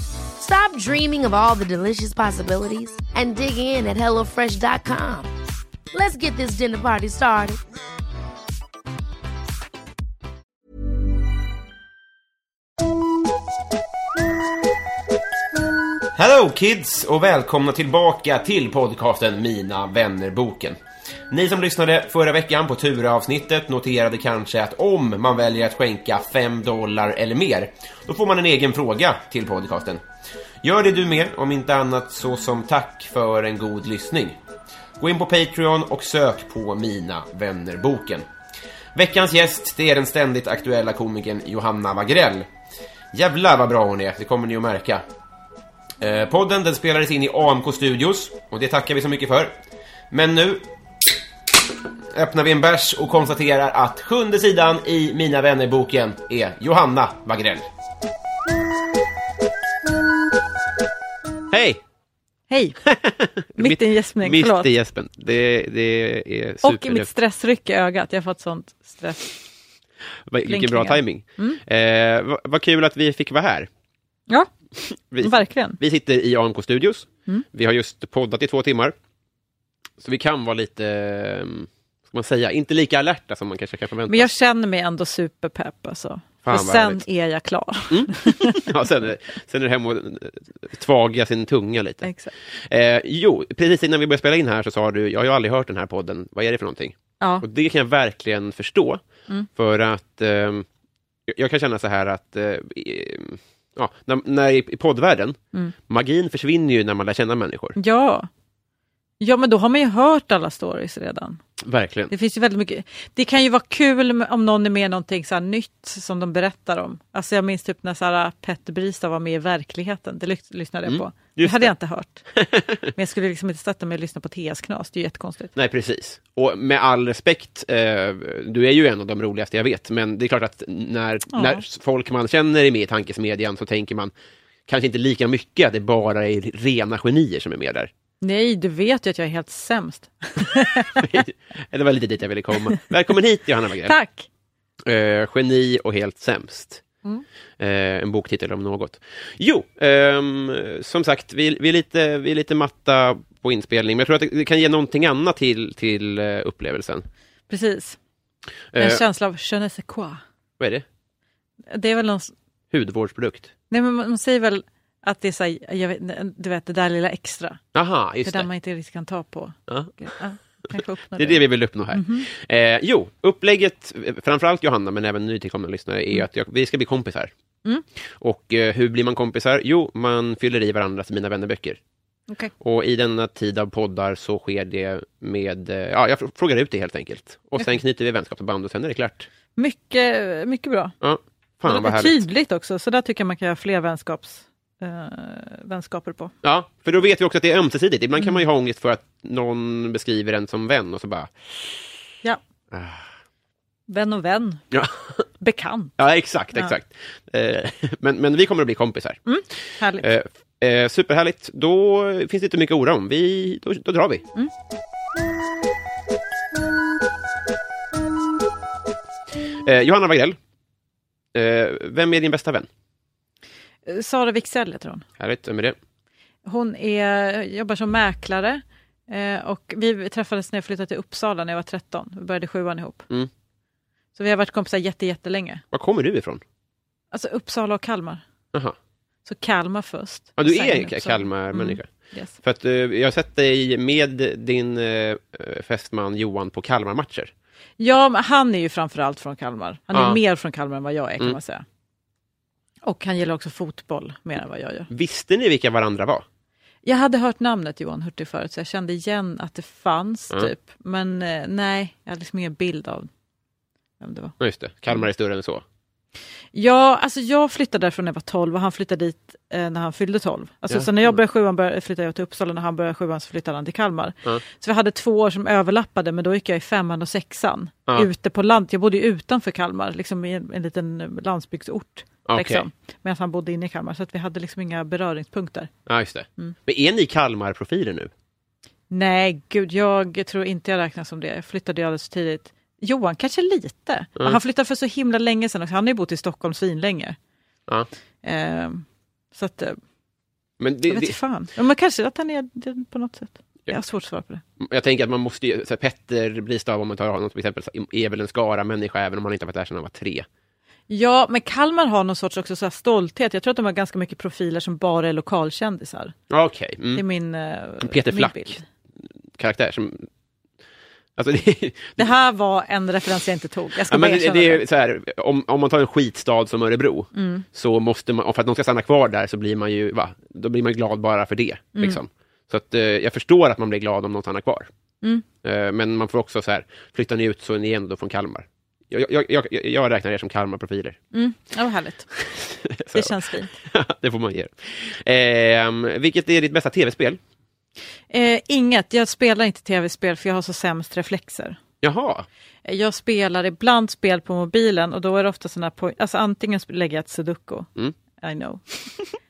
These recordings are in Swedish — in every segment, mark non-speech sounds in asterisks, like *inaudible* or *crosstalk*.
Stop dreaming of all the delicious possibilities and dig in at HelloFresh.com. Let's get this dinner party started. Hello kids och välkomna tillbaka till podcasten Mina vänner-boken. Ni som lyssnade förra veckan på Tura-avsnittet noterade kanske att om man väljer att skänka 5 dollar eller mer, då får man en egen fråga till podcasten. Gör det du med, om inte annat så som tack för en god lyssning. Gå in på Patreon och sök på Mina vänner-boken. Veckans gäst, det är den ständigt aktuella komikern Johanna Wagrell. Jävlar vad bra hon är, det kommer ni att märka. Eh, podden den spelades in i AMK Studios och det tackar vi så mycket för. Men nu öppnar vi en bärs och konstaterar att sjunde sidan i Mina vänner-boken är Johanna Wagrell. Hej! Hej! *laughs* Mitt i gäspning, Mitt förlåt. i gäspen. Det, det är Och super. i mitt stressryck i ögat. Jag har fått sånt stress. Vilken bra timing. Eh, vad, vad kul att vi fick vara här. Ja, Vi, verkligen. vi sitter i AMK Studios. Mm. Vi har just poddat i två timmar. Så vi kan vara lite, eh, ska man säga, inte lika alerta som man kanske kan förvänta Men jag känner mig ändå superpepp alltså. Fan, och vad sen härligt. är jag klar. *laughs* ja, sen, är, sen är det hem och eh, tvaga sin tunga lite. Exakt. Eh, jo, precis innan vi började spela in här så sa du, jag har ju aldrig hört den här podden, vad är det för någonting? Ja, Och det kan jag verkligen förstå. Mm. För att ehm, jag- kan känna så här att eh, ja, när, när i, i poddvärlden, Mm. magin försvinner ju när man lär känna människor. ja. Ja, men då har man ju hört alla stories redan. Verkligen. Det finns ju väldigt mycket. Det kan ju vara kul om någon är med i någonting så nytt som de berättar om. Alltså jag minns typ när här Petter Bristad var med i verkligen. Det lys- lyssnade jag Mm, på. Det hade det. jag inte hört. *laughs* Men jag skulle liksom inte sätta mig och lyssna på TS knas. Det är ju jättekonstigt. Nej, precis. Och med all respekt, eh, du är ju en av de roligaste jag vet, men det är klart att när, Ja. när folk man känner är med i tankesmedjan så tänker man kanske inte lika mycket att det bara är rena genier som är med där. Nej, du vet ju att jag är helt sämst. *laughs* det var lite dit jag ville komma. Välkommen hit, Johanna Wagrell. Tack! Eh, geni och helt sämst. Mm. Eh, en boktitel om något. Jo, ehm, som sagt, vi, vi, är lite, vi är lite matta på inspelning, men jag tror att det kan ge någonting annat till, till eh, upplevelsen. Precis. En Eh, känsla av je ne sais quoi. vad är det? Det är väl någon... Hudvårdsprodukt? Nej, men man säger väl att det är så här, jag vet, du vet, det där lilla extra. Aha, Det just där det. man inte riktigt kan ta på. Ja. Ja, Det är det vi vill uppnå här. Mhm. Eh, jo, upplägget, framförallt Johanna, men även nytillkomna lyssnare, är att jag, vi ska bli kompisar. Mm. Och eh, hur blir man kompisar? Jo, man fyller i varandras Mina vännerböcker. Okej. Och i denna tid av poddar så sker det med, eh, ja, jag fr- frågar ut det helt enkelt. Och sen knyter vi vänskapsband och sen är det klart. Mycket, mycket bra. Ja, fan vad det är härligt. tydligt också, så där tycker jag man kan göra fler vänskaps, vänskaper på. Ja, för då vet vi också att det är ömsesidigt. Ibland kan Mm. man ju ha ångest för att någon beskriver en som vän och så bara, Ja. Ah. Vän och vän. ja, Bekant. ja exakt, Ja. exakt. Eh, men, men vi kommer att bli kompisar. Härligt. Eh, eh, superhärligt. Då finns det inte mycket att ora om. Vi, då, då drar vi. Mm. Eh, Johanna Wagrell. Eh, vem är din bästa vän? Sara Wicksell heter hon. Härligt, vem är det? Hon är, jobbar som mäklare eh, och vi träffades när jag flyttade till Uppsala när jag var 13. Vi började sjuan ihop. Mm. Så vi har varit kompisar jätte, jättelänge. Var kommer du ifrån? Alltså Uppsala och Kalmar. Jaha. Så Kalmar först. Ja, du är. Kalmar-människa. Mm, yes. För att eh, jag har sett dig med din eh, fästman Johan på Kalmar-matcher. Ja, han är ju framförallt från Kalmar. Han är Ja. mer från Kalmar än vad jag är kan Mm. man säga. Och han gillar också fotboll mer än vad jag gör. Visste ni vilka varandra var? Jag hade hört namnet Johan Hurtig förut så jag kände igen att det fanns Mm. typ. Men eh, nej, jag hade liksom ingen bild av vem det var. Ja, just det. Kalmar är större än så. Ja, alltså jag flyttade därifrån när jag var 12 och han flyttade dit eh, när han fyllde 12. Alltså, Ja. Så när jag började sjuan började, flyttade jag till Uppsala, när han började sjuan så flyttade han till Kalmar. Ja. Så vi hade två år som överlappade men då gick jag i femman och sexan. Ja. Ute på land, jag bodde ju utanför Kalmar, liksom i en, en liten eh, landsbygdsort. Okej. Liksom, medan han bodde inne i Kalmar, så att vi hade liksom inga beröringspunkter. Ja, just det. Mm. Men är ni Kalmar-profiler nu? Nej, gud, jag tror inte jag räknas som det. Jag flyttade ju alldeles för tidigt. Johan kanske lite. Men Mm. han flyttade för så himla länge sedan också. Han har ju bott i Stockholm svinlänge. Ja. Ehm, så att, eh, Men det, jag vet det, fan. Men kanske att han är det på något sätt. Jag har svårt att svara på det. jag tänker att man måste ju, så här, Petter Bristav, om man tar honom till exempel, är väl en Skara-människa även om han inte har varit där sedan han var tre. Ja, men Kalmar har någon sorts också så här stolthet. Jag tror att de har ganska mycket profiler som bara är lokalkändisar. Okej, Det är mm. min, eh, Peter min Flack. bild. karaktär som... Alltså det, Det här var en referens jag inte tog. Jag ska ja, det, det är så här, om, om man tar en skitstad som Örebro, Mm. så måste man, för att de ska stanna kvar där så blir man ju, va, då blir man glad bara för det. Mm. Liksom. Så att, eh, jag förstår att man blir glad om de stannar kvar. Mm. Eh, men man får också så här, flyttar ni ut så är ni ändå från Kalmar. Jag, jag, jag, jag, räknar er som Kalmar-profiler. Mm. Ja, vad härligt. *laughs* Det känns fint. *laughs* det får man ge eh, Vilket är ditt bästa tv-spel? Eh, inget, jag spelar inte tv-spel för jag har så sämst reflexer. Jaha, Jag spelar ibland spel på mobilen och då är det ofta sådana på, alltså antingen lägger jag ett sudoku, Mm. I know. *laughs*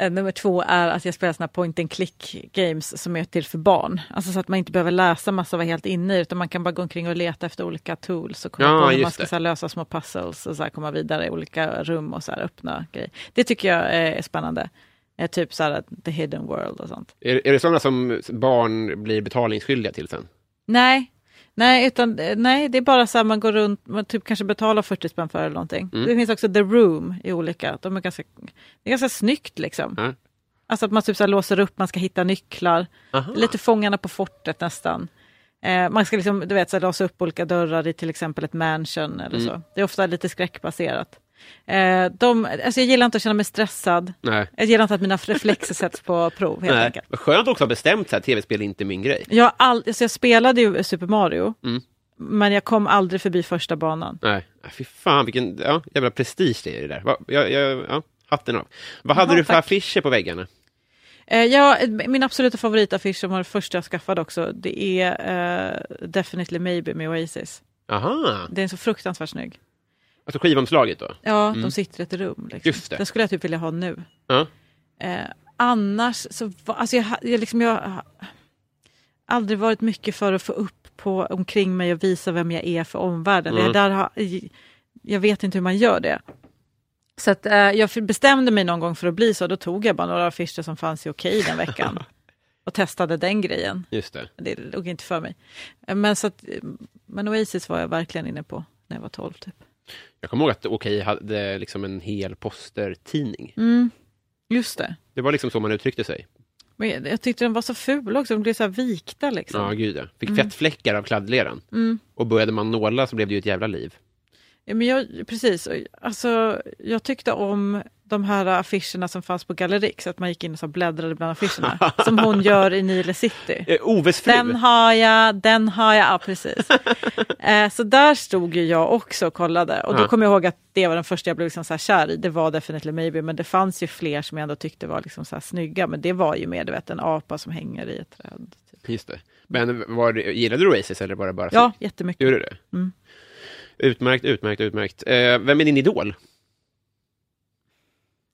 Eh, Nummer två är att jag spelar såna point and click games som är till för barn. Alltså så att man inte behöver läsa massa och vara helt inne i utan man kan bara gå omkring och leta efter olika tools och komma Ja, på hur man ska här, lösa små puzzles och så här, komma vidare i olika rum och så här, öppna grejer. Det tycker jag eh, är spännande. Eh, typ så här the hidden world och sånt. är, är det sådana som barn blir betalningsskyldiga till sen? Nej, nej, utan, nej, det är bara så här man går runt, man typ kanske betalar 40 spänn för eller någonting. Mm. Det finns också The Room i olika, de är ganska, det är ganska snyggt liksom. Ja. Alltså att man typ så låser upp, man ska hitta nycklar, Aha. lite Fångarna på fortet nästan. Eh, man ska liksom, du vet, så här, låsa upp olika dörrar i till exempel ett mansion eller Mm. så. Det är ofta lite skräckbaserat. Eh, de, alltså jag gillar inte att känna mig stressad. Nej. Jag gillar inte att mina reflexer *laughs* sätts på prov helt Nej. enkelt. Skönt också att ha bestämt här, tv-spel är inte min grej. Jag, all, alltså jag spelade ju Super Mario, Mm. men jag kom aldrig förbi första banan. Nej, Ah, fy fan vilken ja, jävla prestige det är det där. Va, jag, jag, ja, hatten av. Vad hade Ja, du för tack. affischer på väggarna? Eh, ja, min absoluta favoritaffisch som var det första jag skaffade också, det är eh, Definitely Maybe med Oasis. Aha, Den är så fruktansvärt snygg. Alltså skivomslaget då? Ja, Mm. de sitter i ett rum. Liksom. Just det. Den skulle jag typ vilja ha nu. Ja. Eh, annars så alltså jag, jag, liksom, jag har aldrig varit mycket för att få upp på omkring mig och visa vem jag är för omvärlden. Mm. Jag, där har, jag vet inte hur man gör det. Så att, eh, jag bestämde mig någon gång för att bli så, då tog jag bara några affischer som fanns i Okej den veckan. *laughs* och testade den grejen. Just det. Det låg inte för mig. Eh, Men, så att, eh, men Oasis var jag verkligen inne på när jag var 12 typ. Jag kommer ihåg att Okej hade liksom en hel postertidning. Mm, just det. Det var liksom så man uttryckte sig. Men jag, tyckte den var så ful också, de blev så här vikta liksom. Ja, gud ja. Fick Mm. fettfläckar av kladdleran. Mm. Och började man nåla så blev det ju ett jävla liv. Ja, men jag, precis, alltså, jag tyckte om de här affischerna som fanns på Gallerix, att man gick in och så bläddrade bland affischerna. *laughs* som hon gör i Nile City. Eh, Oves fru! Den har jag, den har jag, ja precis. *laughs* eh, så där stod ju jag också och kollade. Och då Ja. kommer jag ihåg att det var den första jag blev liksom så här kär i. Det var Definitely Maybe, men det fanns ju fler som jag ändå tyckte var liksom så här snygga. Men det var ju mer du vet, en apa som hänger i ett träd. Typ. Just det. Men var det, gillade du Oasis eller var det bara Ja, jättemycket. Gjorde du det? Mm. Utmärkt, utmärkt, utmärkt. Eh, vem är din idol?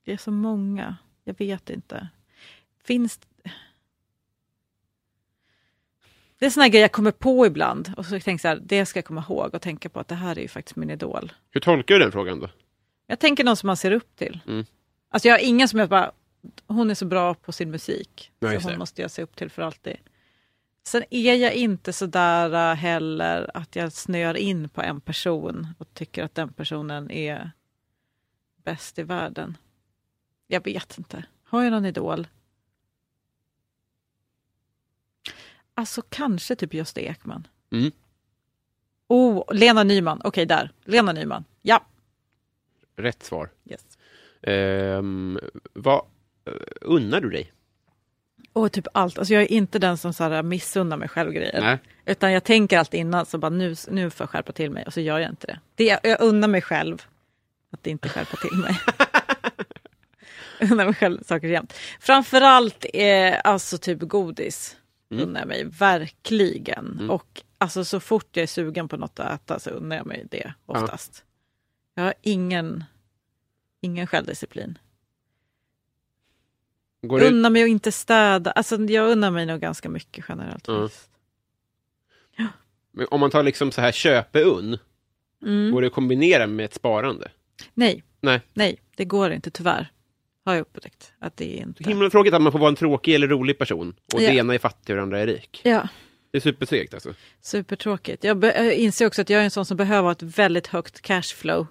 Det är så många. Jag vet inte. Finns det är såna grejer jag kommer på ibland och så tänker jag så här, det ska jag komma ihåg och tänka på att det här är ju faktiskt min idol. Hur tolkar du den frågan då? Jag tänker någon som man ser upp till. Mm. Alltså jag har ingen som jag bara, hon är så bra på sin musik. Ja, så hon måste jag se upp till för alltid. Sen är jag inte så där äh, heller att jag snöar in på en person och tycker att den personen är bäst i världen. Jag vet inte. Har jag någon idol? Alltså kanske typ Gösta Ekman. Mm. Oh, Lena Nyman. Okej, där. Lena Nyman. Ja. Rätt svar. Yes. Ehm, vad eh, unnar du dig? Och typ allt. Alltså jag är inte den som så här missunnar mig själv grejer. Nej. Utan jag tänker alltid innan, så bara nu, nu får jag skärpa till mig och så gör jag inte det. det jag, jag unnar mig själv att inte skärpa till mig. *laughs* unnar mig själv saker jämt. Framförallt eh, alltså typ godis. Unnar jag mig verkligen. Och alltså så fort jag är sugen på något att äta så unnar jag mig det oftast. Jag har ingen, ingen självdisciplin. Går du, Unnar mig att inte städa. Alltså jag unnar mig nog ganska mycket generellt. Ja. faktiskt. men om man tar liksom så här köpeunn, Mm. går det att kombinera med ett sparande? Nej, Nej. nej, det går inte tyvärr. Har jag upptäckt att det är Så inte. himla tråkigt att man får vara en tråkig eller rolig person och Ja. det ena är fattig och det andra är rik. Ja, Det är supersegt alltså. supertråkigt. Jag, jag inser också att jag är en sån som behöver ha ett väldigt högt cashflow.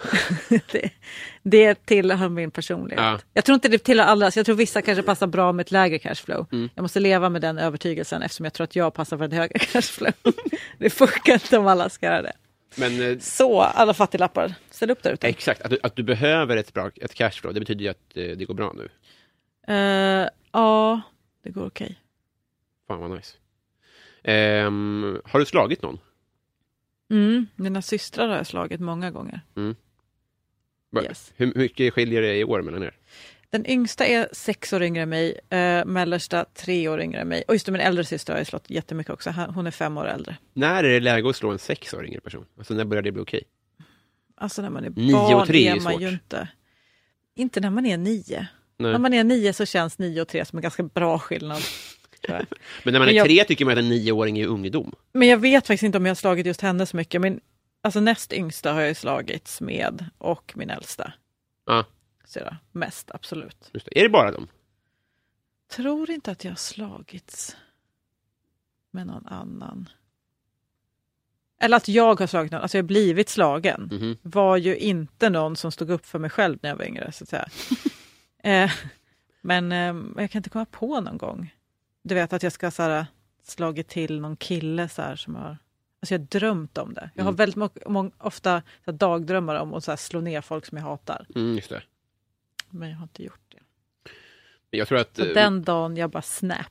*laughs* Det, det tillhör min personlighet. Ja. Jag tror inte det tillhör alla, så jag tror vissa kanske passar bra med ett lägre cashflow. Mm. Jag måste leva med den övertygelsen eftersom jag tror att jag passar för ett högre *laughs* cashflow. det funkar inte om alla ska göra det. Men eh, Så, alla fattiglappar, ställ upp där ute. exakt, att du, att du behöver ett, bra, ett cashflow, det betyder ju att eh, det går bra nu. Eh, ja, det går okej. Fan vad nice. Ehm, har du slagit någon? Mm, mina systrar har jag slagit många gånger. Va- Yes. Hur mycket skiljer det i år mellan er? Den yngsta är sex år yngre än mig, eh, mellersta tre år yngre än mig. Och just det, min äldre syster har jag slått jättemycket också. Hon är fem år äldre. När är det läge att slå en sex år yngre person? Alltså när börjar det bli okej? Alltså när man är Nio barn och tre är är man svårt. ju inte... Inte när man är nio. Nej. När man är nio så känns nio och tre som en ganska bra skillnad. *laughs* Men när man är jag- tre tycker man att en nioåring är ungdom. Men jag vet faktiskt inte om jag har slagit just henne så mycket. Men alltså näst yngsta har jag slagits med och min äldsta. Ja, Så det mest, absolut. just det. Är det bara dem? tror inte att jag har slagits med någon annan. Eller att jag har slagit någon, alltså jag har blivit slagen. Mhm. Var ju inte någon som stod upp för mig själv när jag var yngre. Så att säga. *laughs* eh, men eh, jag kan inte komma på någon gång. Du vet att jag ska så här, slagit till någon kille så här, som har... Alltså jag har drömt om det. Jag har Mm. väldigt må- må- ofta så här, dagdrömmar om att så här, slå ner folk som jag hatar. Mm, just det. Men jag har inte gjort det. Jag tror att... Så eh, den dagen jag bara snap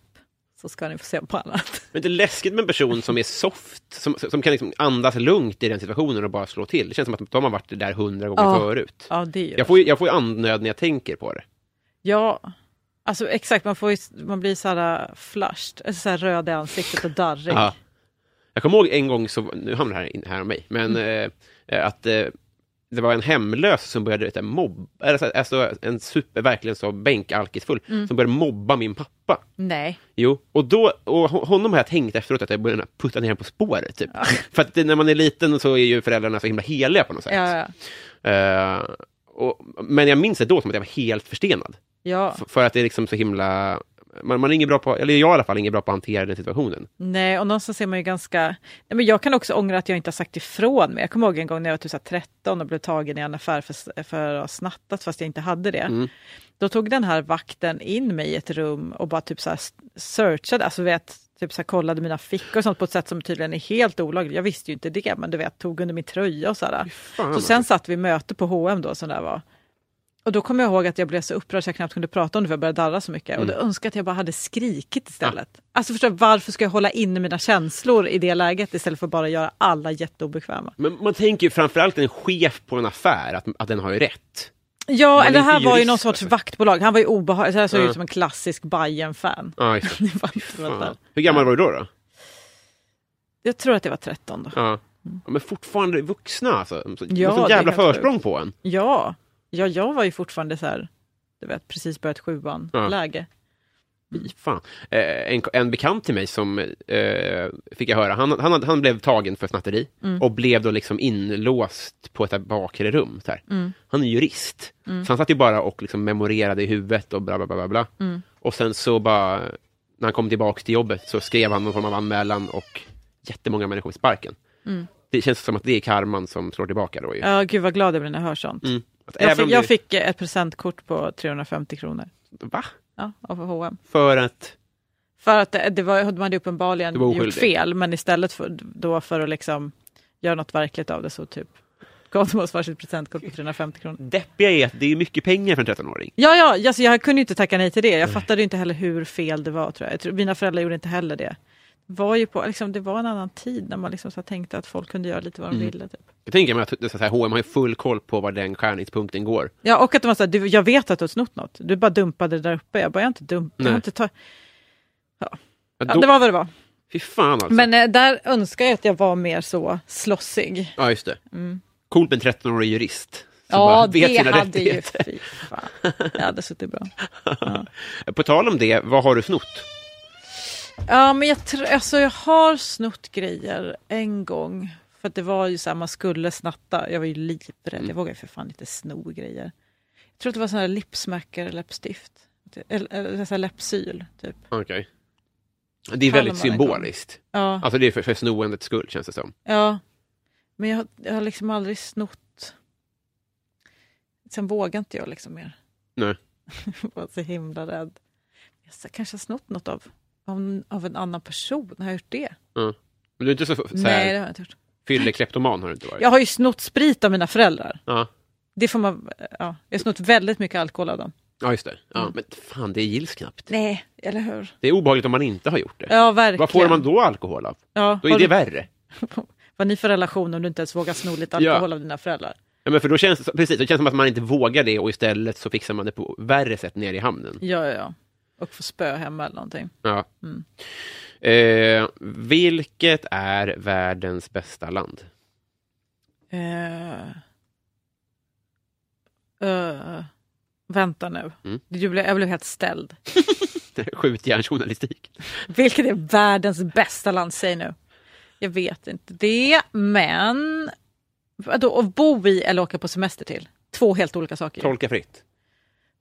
så ska ni få se på annat. Men det är läskigt med en person som är soft, som, som kan liksom andas lugnt i den situationen och bara slå till. Det känns som att de har varit där hundra gånger Ja. förut. Ja, det Jag får, ju, jag får ju andnöd när jag tänker på det. Ja, alltså exakt. Man, får ju, man blir så här uh, flushed, alltså så här röd i ansiktet och darrig. Ja. Jag kommer ihåg en gång, så, nu hamnar det här, in- här om mig, men Mm. eh, att eh, det var en hemlös som började vet, mobba, alltså, en super, verkligen så bänkalkisfull, Mm. som började mobba min pappa. Nej, Jo, och, då, och hon- honom har jag tänkt efteråt att jag började putta ner honom på spåret. Typ. *laughs* För att när man är liten så är ju föräldrarna så himla heliga på något sätt. ja, ja. Eh, och, men jag minns det då som att jag var helt förstenad. ja. För att det är liksom så himla... Man, man är ingen bra på, eller jag i alla fall, ingen bra på att hantera den situationen. Nej, och någonstans är man ju ganska... Nej, men jag kan också ångra att jag inte har sagt ifrån mig. Jag kommer ihåg en gång när jag var typ så här 13 och blev tagen i en affär för, för att ha snattat fast jag inte hade det. Mm. Då tog den här vakten in mig i ett rum och bara typ så här searchade, alltså vet, typ så här kollade mina fickor och sånt på ett sätt som tydligen är helt olagligt. Jag visste ju inte det, men du vet, tog under min tröja och sådär. Så sen satt vi möte på H&M då, som det var. Och då kommer jag ihåg att jag blev så upprörd så jag knappt kunde prata om det för jag började darra så mycket. Och då önskade jag att jag bara hade skrikit istället. Alltså förstår varför ska jag hålla inne mina känslor i det läget istället för att bara göra alla jätteobekväma? Men man tänker ju framförallt en chef på en affär, att, att den har ju rätt. Ja, Man eller det här var ju någon sorts alltså. vaktbolag. Han var ju obehaglig, så här såg Ja. ut som en klassisk Bajen *laughs* fan Ja. Hur gammal var du då? då? Jag tror att det var 13 då. Ja. Men fortfarande vuxna alltså. Så, Ja, sån det är jävla försprång på en. Ja, ja jag var ju fortfarande så här, du vet, precis börjat Ja. sjuan-läge. Fy Fan. Eh, en, en bekant till mig som eh, fick jag höra, han, han, han blev tagen för snatteri Mm. och blev då liksom inlåst på ett bakre rum. Så. Mm. Han är jurist, så han satt ju bara och liksom memorerade i huvudet och bla bla bla. bla, bla. Mm. Och sen så bara, när han kom tillbaka till jobbet så skrev han någon form av anmälan och jättemånga människor i sparken. Mm. Det känns som att det är karman som slår tillbaka då ju. Ja, gud vad glad jag blir när jag hör sånt. Jag, fick, jag fick ett presentkort på 350 kronor Va? ja, av H&M. För att... För att det, det var, de hade uppenbarligen var gjort fel, men istället för, då för att liksom göra något verkligt av det så typ gav de oss varsitt presentkort på 350 kronor. Deppiga är att det är mycket pengar för en 13-åring. Ja, ja, alltså jag kunde inte tacka nej till det. Jag fattade inte heller hur fel det var. Tror jag. Jag tror, mina föräldrar gjorde inte heller det. Var ju på, liksom, det var en annan tid när man liksom så tänkte att folk kunde göra lite vad de Mm. ville. Typ. Jag tänker mig att så här, H&M har ju full koll på var den skärningspunkten går. Ja, och att de var så här, du, jag vet att du har snott något. Du bara dumpade det där uppe. Jag bara, jag har inte dumpat. Jag Nej. har inte ta... Ja, ja, då, det var vad det var. Fy fan alltså. Men eh, där önskar jag att jag var mer så slåssig. Ja, just det. Mm. Coolt med en 13-årig jurist. som Ja, det hade ju... Fy fan. Det hade suttit bra. *laughs* På tal om det, vad har du snott? Ja, men jag, tr- alltså, jag har snott grejer en gång. För att det var ju så här, man skulle snatta. Jag var ju livrädd. Mm. Jag vågade ju för fan inte sno grejer. Jag tror att det var sådana här lipsmackar, läppstift. Eller, eller så här läppsyl, typ. Okej. Det är väldigt en gång. symboliskt. Ja, Alltså det är för, för snoendets skull, känns det som. ja. Men jag, har- jag har liksom aldrig snott. Sen vågar inte jag liksom mer. Nej. *laughs* Jag var så himla rädd. Jag kanske har snott något av, av, av en annan person. Har jag gjort det? Men du är inte så, så Nej, det här, har jag inte gjort. fyllekleptoman har du inte varit? Jag har ju snott sprit av mina föräldrar. Ja. Det får man, ja. Jag har snott väldigt mycket alkohol av dem. Ja, just det. Ja, Mm. Men fan, det gills knappt. Nej, eller hur? Det är obehagligt om man inte har gjort det. Ja, verkligen. Vad får man då alkohol av? Ja, Då är det du- värre. *laughs* Vad ni för relation om du inte ens vågar sno lite Ja. alkohol av dina föräldrar? Ja, men för då känns, det- precis, det känns som att man inte vågar det och istället så fixar man det på värre sätt nere i hamnen. Ja, ja, ja. Och få spö hemma eller någonting. Ja. Mm. Eh, vilket är världens bästa land? Eh, eh, vänta nu. Mm. Jag, blev, jag blev helt ställd. *laughs* Skjutjärnsjournalistik. Vilket är världens bästa land? Säg nu. Jag vet inte det, men... Vadå, att bo i eller åka på semester till? Två helt olika saker. Tolka fritt.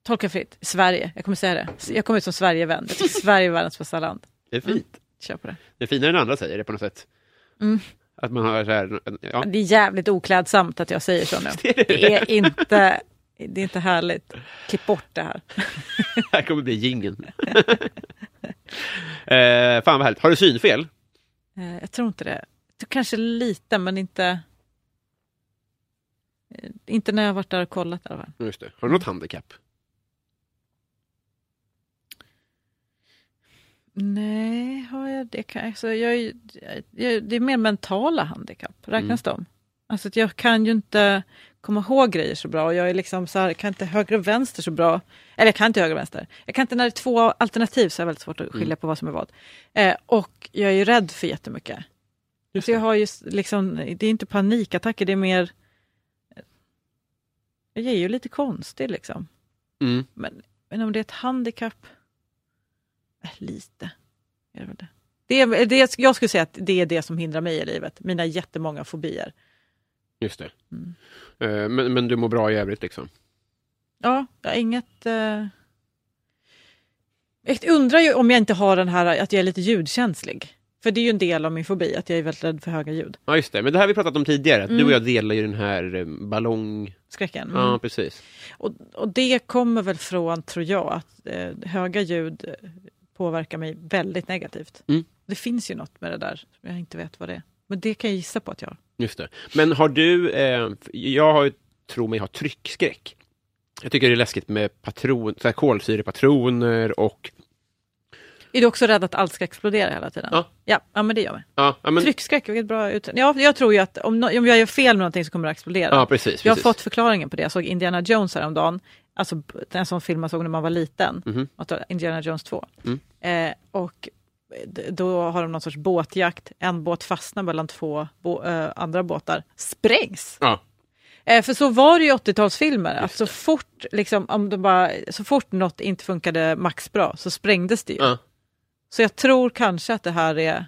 Tolka fritt. Sverige. Jag kommer säga det. Jag kommer ut som Sverigevän. Jag tycker Sverige är världens bästa land. Det är fint. Kör på det. Det är finare än andra säger det på något sätt. Mm. Att man har så här, ja. Det är jävligt oklädsamt att jag säger så nu. *laughs* Det är det. Det är inte, det är inte härligt. Klipp bort det här. *laughs* här kommer bli jingeln. *laughs* eh, fan vad härligt. Har du synfel? Eh, Jag tror inte det. Kanske lite, men inte... eh, Inte när jag har varit där och kollat i alla fall. Just det. Har du något handikapp? Nej, har jag det? Kan, alltså, jag, är ju- jag, det är mer mentala handikapp, räknas de? Alltså jag kan ju inte komma ihåg grejer så bra och jag är liksom så här, kan inte höger och vänster så bra. Eller jag kan inte höger och vänster. Jag kan inte när det är två alternativ så är det väldigt svårt att skilja på vad som är vad. Eh, och jag är ju rädd för jättemycket. Alltså jag har ju liksom, det är inte panikattacker, det är mer... Jag är ju lite konstig liksom. Mm. Men, men om det är ett handikapp? Eh, lite. Är det, väl det. Det är, det, jag skulle säga att det är det som hindrar mig i livet. Mina jättemånga fobier. Just det. Mm. Eh, men, men du mår bra i övrigt liksom? Ja, jag har inget... Eh... Jag undrar ju om jag inte har den här att jag är lite ljudkänslig. För det är ju en del av min fobi, att jag är väldigt rädd för höga ljud. Ja, just det. Men det här har vi pratat om tidigare. att Du Mm. och jag delar ju den här eh, ballong... Skräcken. Ja, Mm. precis. Och, och det kommer väl från, tror jag, att eh, höga ljud eh, påverkar mig väldigt negativt. Mm. Det finns ju något med det där som jag inte vet vad det är. Men det kan jag gissa på att jag har. Just det. Men har du... Eh, jag har tror mig ha tryckskräck. Jag tycker det är läskigt med patron, så här kolsyrepatroner och... Är du också rädd att allt ska explodera hela tiden? Ja. Ja, ja men det gör jag. Ja, ja, men, Tryckskräck, vilket bra ut. Ja, jag tror ju att om, no- om jag gör fel med någonting så kommer det att explodera. ja precis. jag har precis. fått förklaringen på det. Jag såg Indiana Jones häromdagen. Alltså en sån film man såg när man var liten. Alltså Indiana Jones 2. Mm. Eh, och d- då har de någon sorts båtjakt. En båt fastnar mellan två bå- eh, andra båtar. Sprängs! Ja. Eh, för så var det i 80-talsfilmer. Att så fort, liksom, om de bara, så fort något inte funkade maxbra så sprängdes det ju. Ja. Så jag tror kanske att det här är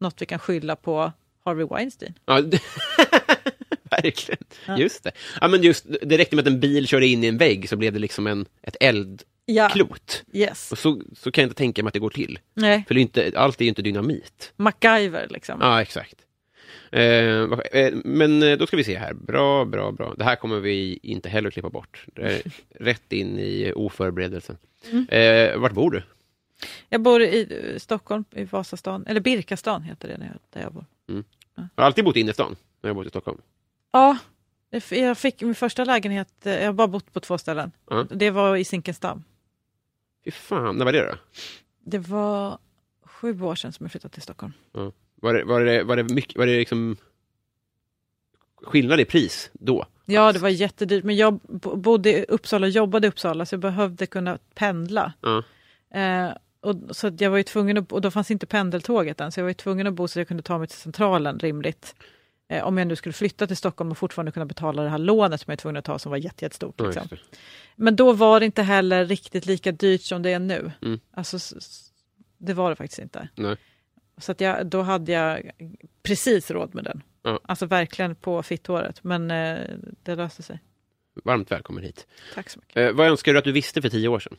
något vi kan skylla på Harvey Weinstein. Ja, det- *laughs* Verkligen. Ja. Just det. Ja, men just, det räckte med att en bil körde in i en vägg så blev det liksom en, ett eldklot. Ja, yes. Och så, så kan jag inte tänka mig att det går till. Nej, För det är inte, allt är ju inte dynamit. MacGyver liksom. Ja, exakt. Eh, eh, men eh, då ska vi se här. Bra, bra, bra. Det här kommer vi inte heller klippa bort. *laughs* Rätt in i oförberedelsen. Mm. Eh, vart bor du? Jag bor i eh, Stockholm, i Vasastan, eller Birkastan heter det där jag, bor. Jag har alltid bott i innerstan när jag bott i Stockholm. Ja, jag fick min första lägenhet, eh, jag har bara bott på två ställen. Ja. Det var i Zinkensdamm. Fy fan, när var det då? Det var sju år sedan som jag flyttade till Stockholm. Var det, var det, var det, mycket, var det liksom skillnad i pris då? Ja, det var jättedyrt, men jag bo- bodde i Uppsala och jobbade i Uppsala så jag behövde kunna pendla. Ja. Eh, och, så jag var ju tvungen att, och då fanns inte pendeltåget än, så jag var tvungen att bo så jag kunde ta mig till Centralen rimligt. Eh, om jag nu skulle flytta till Stockholm och fortfarande kunna betala det här lånet som jag är tvungen att ta som var jätte, jättestort. Ja, Liksom. Men då var det inte heller riktigt lika dyrt som det är nu. Mm. Alltså, det var det faktiskt inte. Nej. Så att jag, då hade jag precis råd med den. Ja. Alltså verkligen på fittåret. Men eh, det löste sig. Varmt välkommen hit. Tack så mycket. Eh, vad önskar du att du visste för tio år sedan?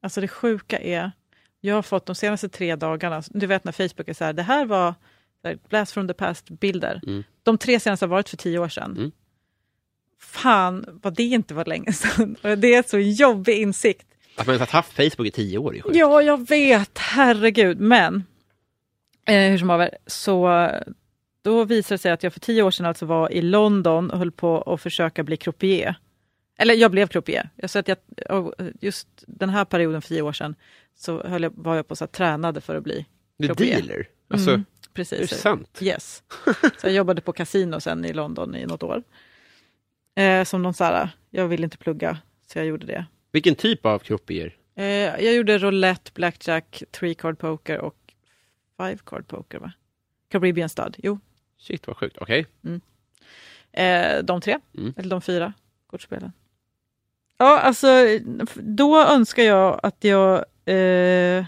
Alltså det sjuka är, jag har fått de senaste tre dagarna, du vet när Facebook är så här, det här var blast from the past-bilder. Mm. De tre senaste har varit för tio år sedan. Mm. Fan vad det inte var länge *laughs* sedan. Det är så jobbig insikt. Att man har haft Facebook i tio år är sjukt. Ja, jag vet, herregud. Men eh, hur som haver, så då visade det sig att jag för tio år sedan alltså var i London och höll på att försöka bli croupier. Eller jag blev croupier. Jag så att jag, just den här perioden för tio år sedan så höll jag, var jag på så här, tränade för att bli Du dealer? Alltså, Mm, är det precis. sant? Yes. *laughs* Så jag jobbade på kasino sen i London i något år. Eh, som någon så här, jag ville inte plugga, så jag gjorde det. Vilken typ av croupier? Eh, jag gjorde roulette, blackjack, three card poker och five card poker va? Caribbean stud, jo. Shit vad sjukt. Okej. Eh, de tre, Mm. eller de fyra kortspelen. Ja, alltså då önskar jag att jag eh,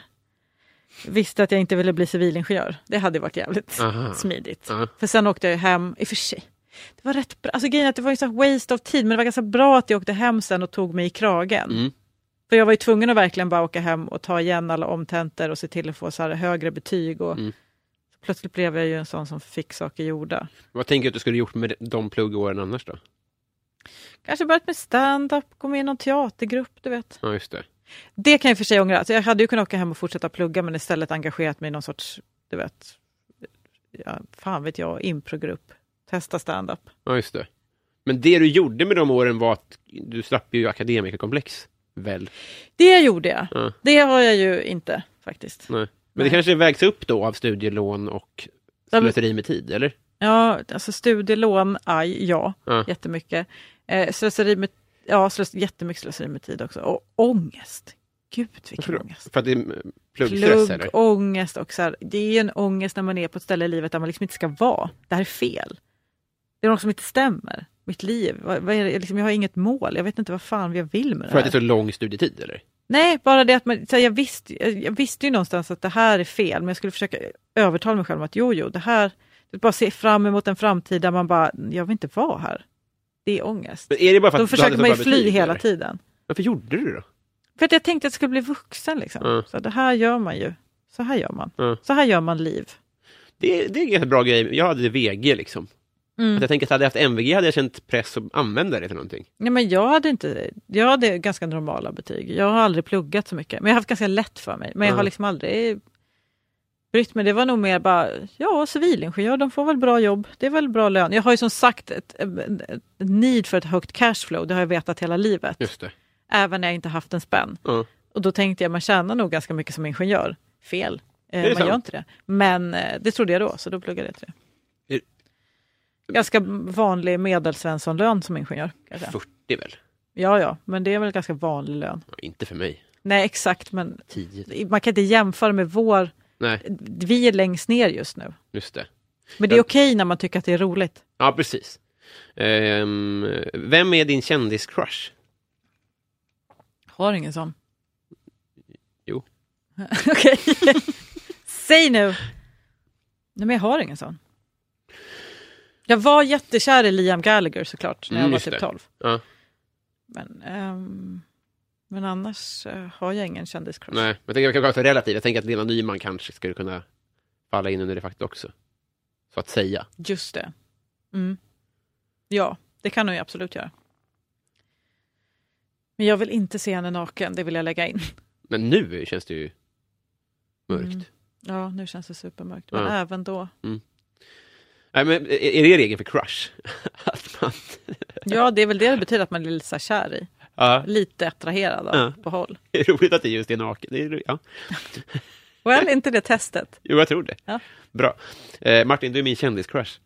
visste att jag inte ville bli civilingenjör. Det hade varit jävligt Aha. smidigt. Ja. För sen åkte jag hem, i och för sig. Det var rätt bra, alltså grejen att det var här waste of tid, men det var ganska bra att jag åkte hem sen och tog mig i kragen. Mm. För jag var ju tvungen att verkligen bara åka hem och ta igen alla omtentor och se till att få så här högre betyg. Och Mm. Plötsligt blev jag ju en sån som fick saker gjorda. Vad tänker du att du skulle gjort med de pluggåren annars då? Kanske börjat med stand-up, gå med i någon teatergrupp, du vet. Ja, just det. Det kan jag för sig ångra. Alltså jag hade ju kunnat åka hem och fortsätta plugga men istället engagerat mig i någon sorts, du vet, ja, fan vet jag, improgrupp. Testa stand-up. Ja, just det. Men det du gjorde med de åren var att du slapp ju akademikerkomplex, väl? Det gjorde jag. Ja. Det har jag ju inte faktiskt. Nej. Men Nej. det kanske vägs upp då av studielån och slöseri med tid, eller? Ja, alltså studielån, aj, ja, Ja. jättemycket. Eh, slöseri med, ja, slös, jättemycket slöseri med tid också. Och ångest. Gud vilken ångest. För att det är pluggstress, eller? ångest och så här, det är en ångest när man är på ett ställe i livet där man liksom inte ska vara. Det här är fel. Det är något som inte stämmer. Mitt liv, vad, vad är det? Liksom, jag har inget mål. Jag vet inte vad fan jag vill med det För att här. det är så lång studietid, eller? Nej, bara det att man, så här, jag, visste, jag, jag visste ju någonstans att det här är fel, men jag skulle försöka övertala mig själv om att jo, jo, det här, bara se fram emot en framtid där man bara, jag vill inte vara här. Det är ångest. Men är det bara för att du försöker man ju fly betyg, hela tiden. Varför gjorde du det då? För att jag tänkte att jag skulle bli vuxen. Liksom. Ja. Så det här gör man ju. Så här gör man. Ja. Så här gör man liv. Det, är- det är en bra grej. Jag hade VG, liksom. Mm. Att jag tänker att hade jag haft MVG hade jag känt press att använda det till någonting. Nej, men jag hade inte, jag hade ganska normala betyg. Jag har aldrig pluggat så mycket. Men jag har haft ganska lätt för mig. Men jag har Mm. liksom aldrig brytt mig. Det var nog mer bara, ja civilingenjör, de får väl bra jobb. Det är väl bra lön. Jag har ju som sagt ett, ett, need för ett högt cashflow. Det har jag vetat hela livet. Just det. Även när jag inte haft en spänn. Ja. Och då tänkte jag, man tjänar nog ganska mycket som ingenjör. Fel. Eh, det man gör sant? inte det. Men eh, det trodde jag då, så då pluggade jag till det. Är- Ganska vanlig medelsvenssonlön som ingenjör. kan jag säga. 40 väl? Ja, ja, men det är väl ganska vanlig lön. Ja, inte för mig. Nej, exakt, men 10. man kan inte jämföra med vår... Nej, Vi är längst ner just nu. just det. Men det är okej när man tycker att det är roligt. Ja, precis. Ehm, vem är din kändiscrush? Har ingen sån. Jo. *laughs* okej. Säg nu! Nej, men jag har ingen sån. Jag var jättekär i Liam Gallagher såklart, när Mm, jag var just typ det. 12. Ja. Men, ehm, men annars eh, har jag ingen kändiscrush. Nej, men jag tänker jag kan vara relativt. Jag tänker att Lena Nyman kanske skulle kunna falla in under det faktiskt också. Så att säga. Just det. Mm. Ja, det kan hon ju absolut göra. Men jag vill inte se henne naken, det vill jag lägga in. Men nu känns det ju mörkt. Mm. Ja, nu känns det supermörkt. Men Ja. även då. Nej, men är det regeln för crush? *laughs* att man... Ja, det är väl det det betyder att man är lite kär i. Ja, Lite attraherad av Ja. på håll. *laughs* det är roligt att det just är naken. Det är, ja. *laughs* Well, inte det testet? Jo, jag tror det. Ja. Bra. Eh, Martin, du är min kändiscrush.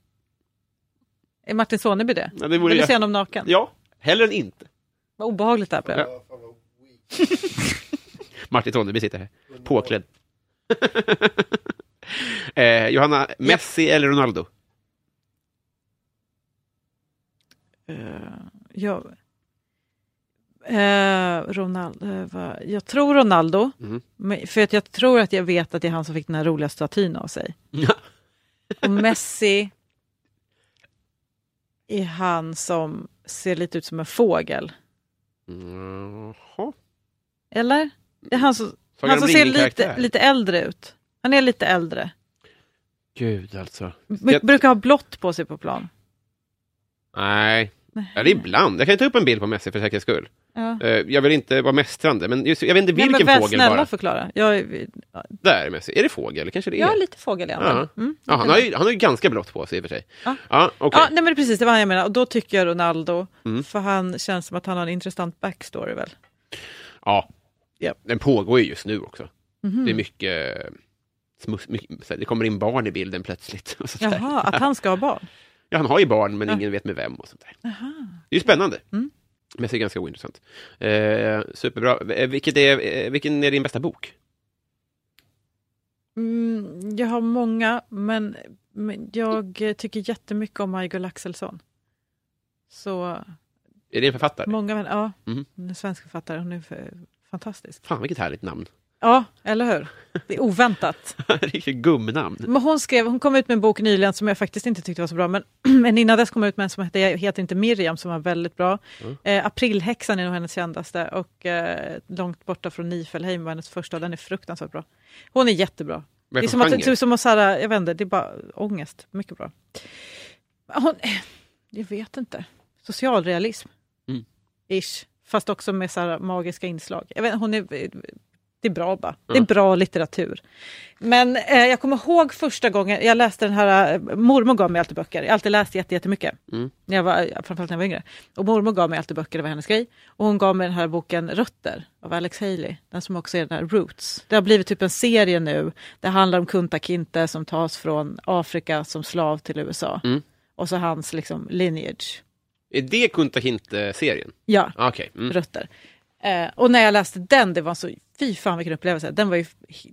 Är Martin Soneby det? Ja, det Vill du jag- se honom naken? Ja, hellre än inte. Vad obehagligt det här blev. Ja. *laughs* Martin Tonneby sitter här, påklädd. eh, Johanna, Messi eller Ronaldo? Eh, jag, eh, Ronaldo, eh, jag tror Ronaldo, men, för att jag tror att jag vet att det är han som fick den här roliga statyn av sig. Ja. *laughs* Och Messi är han som ser lite ut som en fågel. Jaha. Eller? Det är han som, han om som ser lite, lite äldre ut. Han är lite äldre. Gud alltså. Jag- brukar ha blått på sig på plan. Nej, Nej. ja, det är ibland. Jag kan ta upp en bild på Messi för säkerhets skull. Ja. Eh, jag vill inte vara mästrande, men just, jag vet inte Nej, vilken men väl fågel snälla bara. förklara. Jag, är- Där är det fågel? Kanske det är? ja, lite fågel han Ja. väl? mm. Ja, han, har ju, han har ju ganska blått på sig i och för sig. Ja. Ja, okej. Ja, nej men precis, det var han jag menade. Och då tycker jag Ronaldo, Mm. för han känns som att han har en intressant backstory väl? Ja. Ja. Den pågår ju just nu också. Mhm. Det är mycket, eh, smuts, mycket... Det kommer in barn i bilden plötsligt. Och. Jaha, att han ska ha barn? Ja, han har ju barn, men Ja. ingen vet med vem. och sånt där. Jaha. Det är ju spännande. Mm. Men det är ganska ointressant. Eh, superbra. Eh, Vilket är, eh, vilken är din bästa bok? Mm, jag har många, men, men jag eh, tycker jättemycket om Maj-Gull Axelsson. Så Är det en författare? många ja, hon är svensk författare, hon är för, fantastisk. Fan, vilket härligt namn. Ja, eller hur? Det är oväntat. *laughs* Riktigt gumnamn. Men hon, skrev, hon kom ut med en bok nyligen som jag faktiskt inte tyckte var så bra, men, *clears throat* men innan dess kom hon ut med en som hette Jag heter inte Miriam som var väldigt bra. Mm. Eh, Aprilhäxan är nog hennes kändaste och eh, Långt borta från Nifelheim var hennes första och den är fruktansvärt bra. Hon är jättebra. Vad Det är är som för att, genre? typ som att så här, jag vet inte, det är bara ångest. Mycket bra. Hon, *clears throat* jag vet inte. Socialrealism. Mm. Ish. Fast också med så här magiska inslag. Jag vet, hon är, det är bra bara. Det är bra litteratur. Men eh, jag kommer ihåg första gången jag läste den här, eh, mormor gav mig alltid böcker. Jag har alltid läst jätte- jättemycket. Mm. När jag var, framförallt när jag var yngre. Och mormor gav mig alltid böcker, det var hennes grej. Och hon gav mig den här boken Rötter av Alex Haley. Den som också är den här Roots. Det har blivit typ en serie nu. Det handlar om Kunta Kinte som tas från Afrika som slav till USA. Mm. Och så hans liksom lineage. Är det Kunta Kinte-serien? Ja, Ah, Okej. Mm. Rötter. Eh, och när jag läste den, det var så, fy fan vilken upplevelse. Den var ju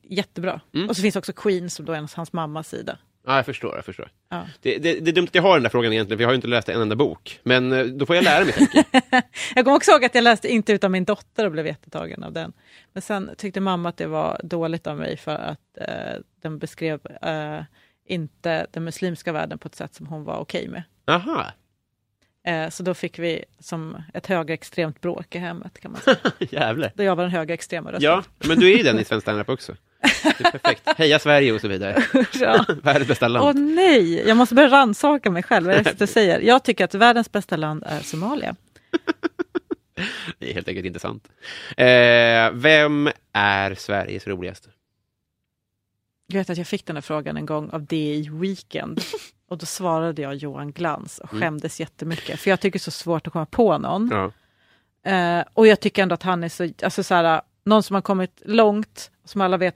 jättebra. Mm. Och så finns också Queen som då är hans, mammas sida. Ja, jag förstår. Jag förstår. Ja. Det, det, det är dumt att jag har den där frågan egentligen, för jag har ju inte läst en enda bok. Men eh, då får jag lära mig. *laughs* jag. Kommer också ihåg att jag läste Inte utan min dotter och blev jättetagen av den. Men sen tyckte mamma att det var dåligt av mig för att eh, den beskrev eh, inte den muslimska världen på ett sätt som hon var okej med. Aha, så då fick vi som ett högerextremt bråk i hemmet kan man säga. *laughs* jävlar. Då jag var den högerextrema rösten. Ja, men du är ju den i svensk standup också. Det är perfekt. *laughs* Heja Sverige och så vidare. *laughs* Ja. Världens bästa land. Åh nej, jag måste börja rannsaka mig själv. Vad är det du säger? Jag tycker att världens bästa land är Somalia. Det är helt enkelt inte sant. Eh, vem är Sveriges roligaste? Jag vet att jag fick den här frågan en gång av DI Weekend. *laughs* Och då svarade jag Johan Glans och Mm. skämdes jättemycket. För jag tycker det är så svårt att komma på någon. Ja. Eh, och jag tycker ändå att han är så, alltså så här, någon som har kommit långt, som alla vet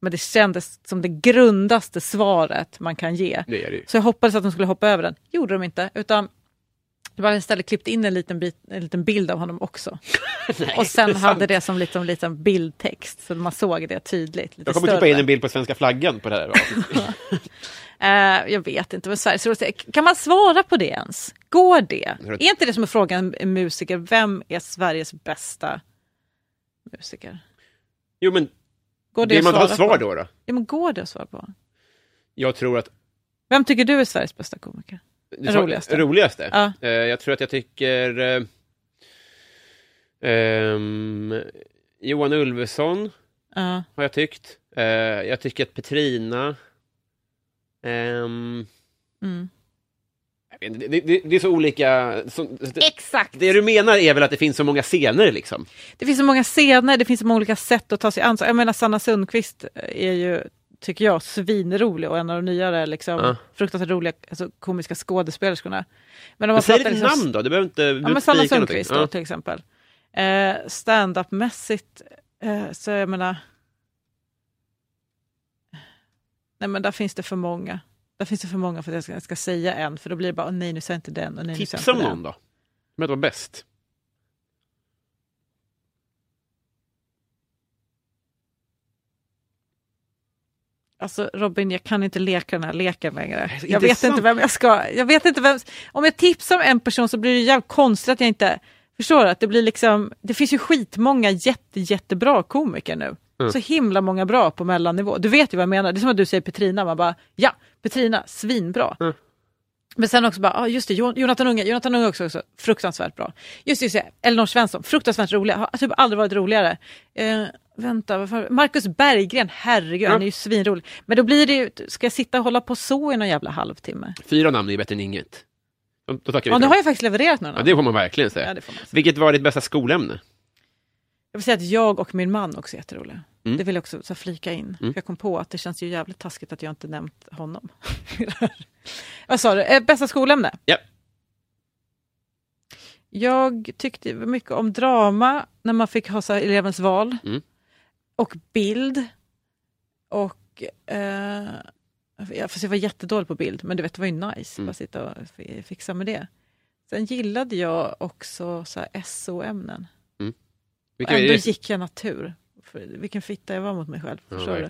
Men det kändes som det grundaste svaret man kan ge. Det är det. Så jag hoppades att de skulle hoppa över den. gjorde de inte, utan det var istället klippt in en liten, bit, en liten bild av honom också. *laughs* och sen det hade det som liten, liten bildtext, så man såg det tydligt. Lite Jag kommer klippa in en bild på svenska flaggan på det här. *laughs* Eh, jag vet inte, men Sveriges roligaste, kan man svara på det ens? Går det? att- Är inte det som är frågan en musiker, vem är Sveriges bästa musiker? Jo, men Går det vill man ha ett svar på? då, då? Ja, men går det att svara på? Jag tror att... Vem tycker du är Sveriges bästa komiker? det svar- Roligaste. Roligaste? Ja. Eh, jag tror att jag tycker... ehm, Johan Ulveson Ja. har jag tyckt. Eh, jag tycker att Petrina... ehm, Mm. Det, det, det är så olika... Så, det, Exakt! det du menar är väl att det finns så många scener, liksom? Det finns så många scener, det finns så många olika sätt att ta sig an. Jag menar Sanna Sundqvist är ju, tycker jag, svinrolig och en av de nyare liksom, Ja. fruktansvärt roliga alltså, komiska skådespelerskorna. Men om man säg ditt liksom- namn då, du behöver inte... Ja, men Sanna Sundqvist då, till exempel. Eh, Stand-up-mässigt, eh, så jag menar... Nej men där finns det för många. Där finns det för många för att jag ska, jag ska säga en, för då blir det bara, "Åh, nej nu säger jag inte den och nej Tipsa om någon den. då. Som vara bäst. Alltså Robin, jag kan inte leka den här leken längre. Jag vet inte vem jag ska... Jag vet inte vem... Om jag tipsar om en person så blir det jävligt konstigt att jag inte... Förstår du? Att det blir liksom... Det finns ju skitmånga jätte, jättebra komiker nu. Mm. Så himla många bra på mellannivå. Du vet ju vad jag menar. Det är som att du säger Petrina, man bara ja, Petrina, svinbra. Mm. Men sen också bara, ah, just det, Jon- Jonathan Unge, Jonathan Unge också, också fruktansvärt bra. Just just det, Elinor Svensson, fruktansvärt rolig, har typ aldrig varit roligare. Eh, vänta, vad fan- Marcus Berggren, herregud, han är ju svinrolig. Men då blir det ju, ska jag sitta och hålla på så i någon jävla halvtimme? Fyra namn är ju bättre än inget. Då, då Ja, nu har jag faktiskt levererat några. Ja, det får man verkligen säga. Ja, man säga. Vilket var ditt bästa skolämne? Jag vill säga att jag och min man också är jätteroliga. Mm. Det vill jag också så flika in. Mm. För Jag kom på att det känns ju jävligt taskigt att jag inte nämnt honom. *laughs* Vad sa du? Eh, bästa skolämne? Ja. Jag tyckte mycket om drama när man fick ha så elevens val. Mm. Och bild. Och... Eh, fast jag var jättedålig på bild, men du vet, det var ju nice. Mm. Bara sitta och fi- fixa med det. Sen gillade jag också så SO-ämnen. Är ändå det? gick jag natur. För vilken fitta jag var mot mig själv. Ja.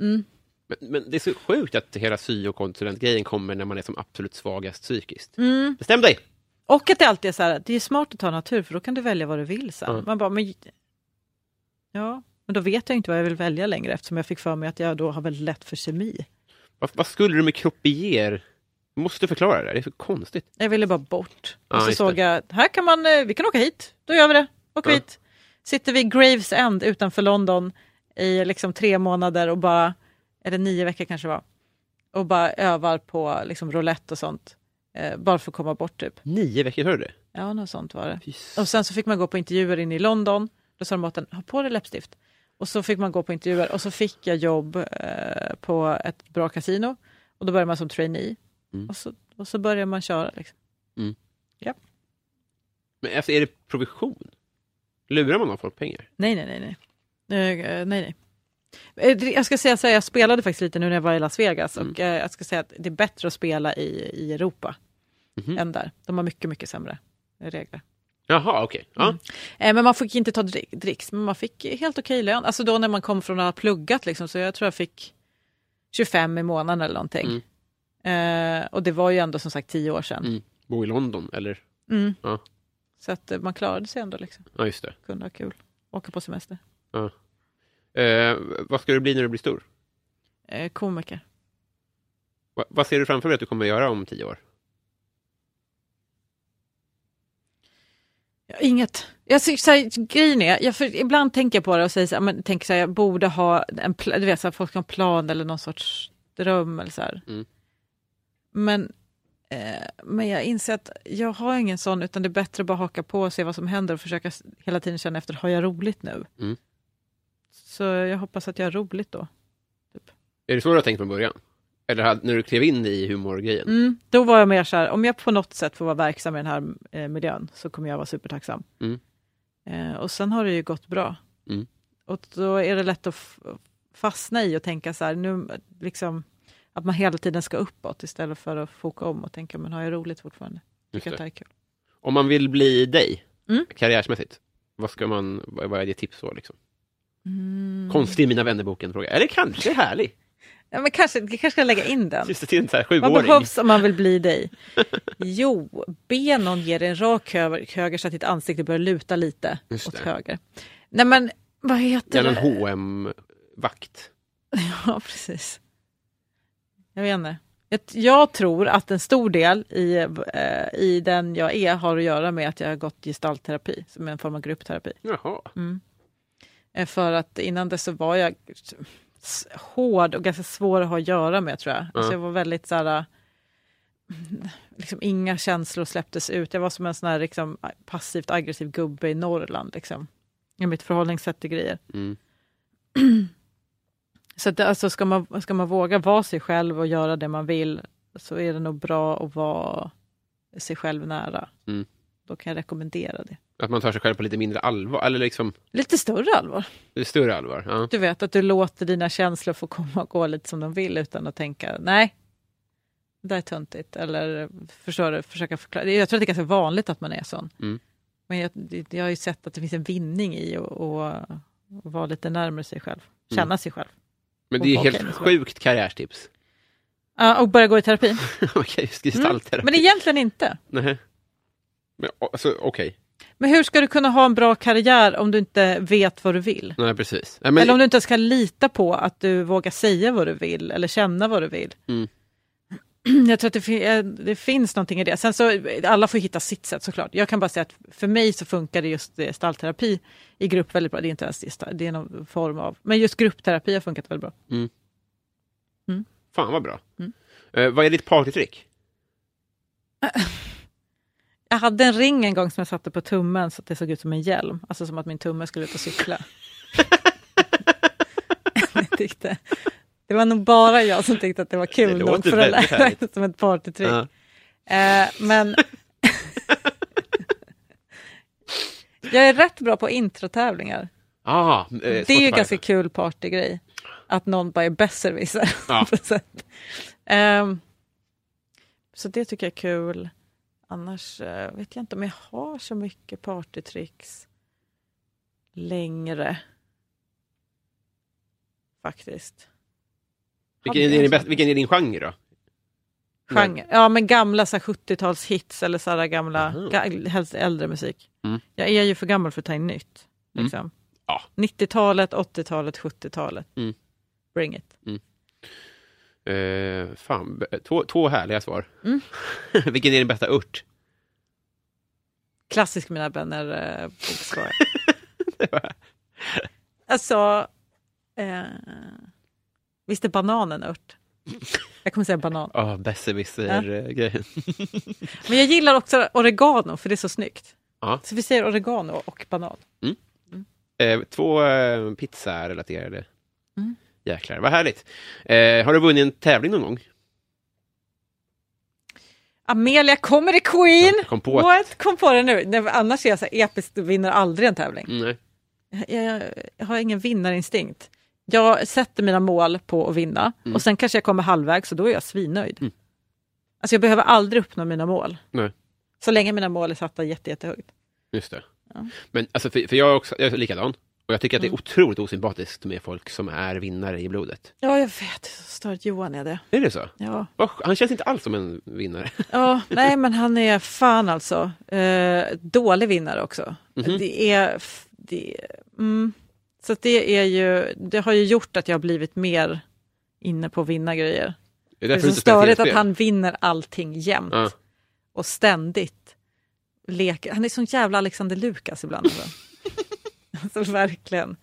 Mm. Men, men det är så sjukt att hela syokonsulentgrejen kommer när man är som absolut svagast psykiskt. Mm. Bestäm dig! Och att det alltid är så här, det är smart att ta natur för då kan du välja vad du vill sen. Ja. Man bara, men, ja, men då vet jag inte vad jag vill välja längre eftersom jag fick för mig att jag då har väldigt lätt för kemi. Vad, vad skulle du med kropier? Du måste förklara det, det är så konstigt. Jag ville bara bort. Ja, och så såg det. jag, här kan man, eh, vi kan åka hit, då gör vi det. Åker Ja. hit. Sitter vi i Graves End utanför London i liksom tre månader och bara, eller nio veckor kanske var, och bara övar på liksom roulette och sånt. Eh, bara för att komma bort typ. Nio veckor, hörde du det? Ja, något sånt var det. Fy Och sen så fick man gå på intervjuer inne i London. Då sa de åt en, ha på dig läppstift. Och så fick man gå på intervjuer och så fick jag jobb eh, på ett bra kasino. Och då började man som trainee. Mm. Och, så, och så började man köra. Liksom. Men alltså, är det provision? Lurar man av folk pengar? Nej, nej, nej. Nej, Eh, nej, nej. Eh, Jag ska säga så här, jag spelade faktiskt lite nu när jag var i Las Vegas Mm. och eh, jag ska säga att det är bättre att spela i, i Europa Mhm. än där. De har mycket, mycket sämre regler. Jaha, okej. Ja. Mm. Eh, Men man fick inte ta drick- dricks, men man fick helt okej lön. Alltså då när man kom från att ha pluggat, liksom, så jag tror jag fick 25 i månaden eller någonting. Eh, och det var ju ändå som sagt tio år sedan. Mm. Bo i London, eller? Mm. Ja. Så att eh, man klarade sig ändå, liksom. Ja, just det. kunde ha kul. Åka på semester. Eh, vad ska du bli när du blir stor? Eh, komiker. Va, vad ser du framför dig att du kommer göra om tio år? Ja, Inget. Jag, så här, grejen är, jag, för, ibland tänker jag på det och säger så här, men, tänker så här, jag borde ha en du vet, så här, folk har en plan eller någon sorts dröm eller så. Mm. Men, men jag inser att jag har ingen sån, utan det är bättre att bara haka på och se vad som händer och försöka hela tiden känna efter, har jag roligt nu? Mm. Så jag hoppas att jag har roligt då. Är det så du har tänkt från början? Eller när du klev in i humorgrejen? Mm, då var jag mer så här, om jag på något sätt får vara verksam i den här eh, miljön så kommer jag vara supertacksam. Mm. Eh, och sen har det ju gått bra. Mm. Och då är det lätt att fastna i och tänka så här, nu liksom att man hela tiden ska uppåt istället för att foka om och tänka, men har jag roligt fortfarande? Tycker det. det är kul. Om man vill bli dig, Mm. karriärsmässigt, vad, ska man, vad är ditt tips då? Liksom? Mm. Konstig Mina vänner-boken-fråga. Eller kanske härlig. Ja, men kanske, jag kanske ska lägga in den. Just det, till en så här Vad behövs om man vill bli dig? Jo, be någon ge dig en rak höger, höger så att ditt ansikte börjar luta lite Just åt det. höger. Nej men, vad heter Gärna en det? hm vakt *laughs* Ja, precis. Jag vet inte. Jag, jag tror att en stor del i, eh, i den jag är har att göra med att jag har gått gestaltterapi, som är en form av gruppterapi. Jaha. Eh, För att innan det så var jag hård och ganska svår att ha att göra med tror jag. Alltså Ja. jag var väldigt så här, mm, liksom inga känslor släpptes ut. Jag var som en sån här liksom, passivt aggressiv gubbe i Norrland. Liksom. I mitt förhållningssätt till grejer. Mm. *clears throat* Så att, alltså, ska, man, ska man våga vara sig själv och göra det man vill så är det nog bra att vara sig själv nära. Mm. Då kan jag rekommendera det. Att man tar sig själv på lite mindre allvar, eller liksom Lite större allvar. lite större allvar. Ja. Du vet att du låter dina känslor få komma och gå lite som de vill utan att tänka nej, det är töntigt. Eller förstår du, försöka förklara. Jag tror att det är ganska vanligt att man är sån. Mm. Men jag, jag har ju sett att det finns en vinning i att vara lite närmare sig själv. Känna Mm. sig själv. Men det är helt så- sjukt karriärstips. Ja, och börja gå i terapi. *laughs* Okej, just gestaltterapi. Men egentligen inte. Nej. Men, alltså, okej. Men hur ska du kunna ha en bra karriär om du inte vet vad du vill? Nej, precis. Nej, men, Eller om du inte ska lita på att du vågar säga vad du vill eller känna vad du vill. Mm. *clears throat* Jag tror att det, fin- eh, det finns någonting i det. Sen så, alla får hitta sitt sätt såklart. Jag kan bara säga att för mig så funkar det just gestaltterapi i grupp väldigt bra. Det är inte ens gestalt, det är någon form av, men just gruppterapi har funkat väldigt bra. Fan vad bra. Mm. Eh, vad är ditt partytrick? *laughs* Jag hade en ring en gång som jag satte på tummen så att det såg ut som en hjälm. Alltså som att min tumme skulle ut och cykla. *laughs* *laughs* jag tyckte, det var nog bara jag som tyckte att det var Det kul nog låter väldigt härligt. det *laughs* som ett partytrick. Ja. Eh, men *laughs* jag är rätt bra på introtävlingar. Ah, eh, Det är ju ganska kul partygrej. Att någon bara är besserwisser. *laughs* Sätt. Ehm, så det tycker jag är kul. Annars eh, vet jag inte om jag har så mycket partytricks längre. Faktiskt. Vilken, är din bäst, vilken är din genre då? Genre. Ja, men gamla så här 70-talshits eller så gamla, Aha. ga, helst äldre musik. Mm. Jag är ju för gammal för att ta in nytt. Mm. Liksom. Ja. 90-talet, 80-talet, 70-talet. Mm. Bring it. Eh, fan, två, två härliga svar. Mm. *laughs* vilken är din bästa urt? Klassisk Mina vänner eh. *laughs* Alltså, eh, visst är banan en ört? Jag kommer säga banan. Ja, oh, besserwisser-grejen. *laughs* Men jag gillar också oregano för det är så snyggt. Ja. Så vi säger oregano och banan. Eh, två eh, pizza-relaterade. Mm. Jäklar, vad härligt. Eh, har du vunnit en tävling någon gång? Amelia Comedy Queen! Jag kom på What? Kom på det nu. Nej, annars är jag så här episkt, vinner aldrig en tävling. Mm. Jag, jag, jag har ingen vinnarinstinkt. Jag sätter mina mål på att vinna Mm. och sen kanske jag kommer halvvägs och då är jag svinnöjd. Mm. Alltså jag behöver aldrig uppnå mina mål. Nej. Så länge mina mål är satta jätte, jättehögt. Just det. Ja. Men alltså, för, för jag är också jag är likadan. Och jag tycker att det är Mm. otroligt osympatiskt med folk som är vinnare i blodet. Ja, jag vet. Så stört. Johan är det. Är det så? Ja. Sk- Han känns inte alls som en vinnare. *laughs* ja, nej men han är fan alltså. Eh, dålig vinnare också. Mhm. Det är... Det, mm. Så det är ju, det har ju gjort att jag har blivit mer inne på att vinna grejer. Det är Det är så störigt att han vinner allting jämt Ja. och ständigt. leker. Han är sån jävla Alexander Lukas ibland. Alltså. *laughs* alltså verkligen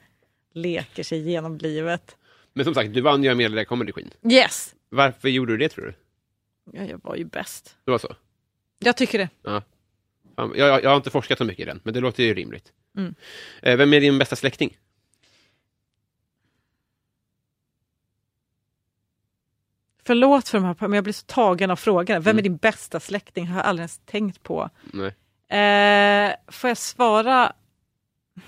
leker sig igenom livet. Men som sagt, du vann ju Amelia Comedy Queen. Yes! Varför gjorde du det tror du? Ja, jag var ju bäst. Det var så? Jag tycker det. Ja. Jag, jag, jag har inte forskat så mycket i den, men det låter ju rimligt. Mm. Eh, vem är din bästa släkting? Förlåt för de här, men jag blir så tagen av frågan. Vem Mm. är din bästa släkting? har jag aldrig ens tänkt på. Eh, får jag svara? Får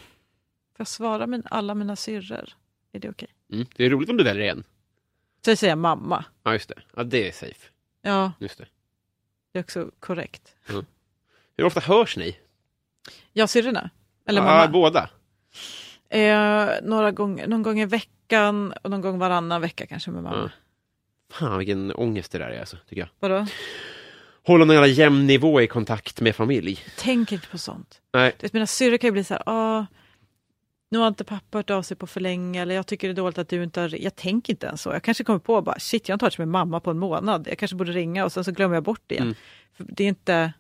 jag svara min, alla mina syrror? Är det okej? Mm. Det är roligt om du väljer en. Så jag säger mamma. Ja, just det. Ja, det är safe. Ja, Just det. det är också korrekt. Hur ofta hörs ni? Jag syrrorna? Eller ja, mamma? båda? Eh, några gånger, någon gång i veckan och någon gång varannan vecka kanske med mamma. Ja. Fan vilken ångest det där är alltså, tycker jag. Vadå? Hålla någon jävla jämn nivå i kontakt med familj. Tänk inte på sånt. Nej. Du vet, mina syrror kan ju bli så här, ah, nu har inte pappa hört av sig på för länge eller jag tycker det är dåligt att du inte har Jag tänker inte ens så. Jag kanske kommer på bara, shit jag har inte hört med mamma på en månad. Jag kanske borde ringa och sen så glömmer jag bort det igen. Mm. Det är inte...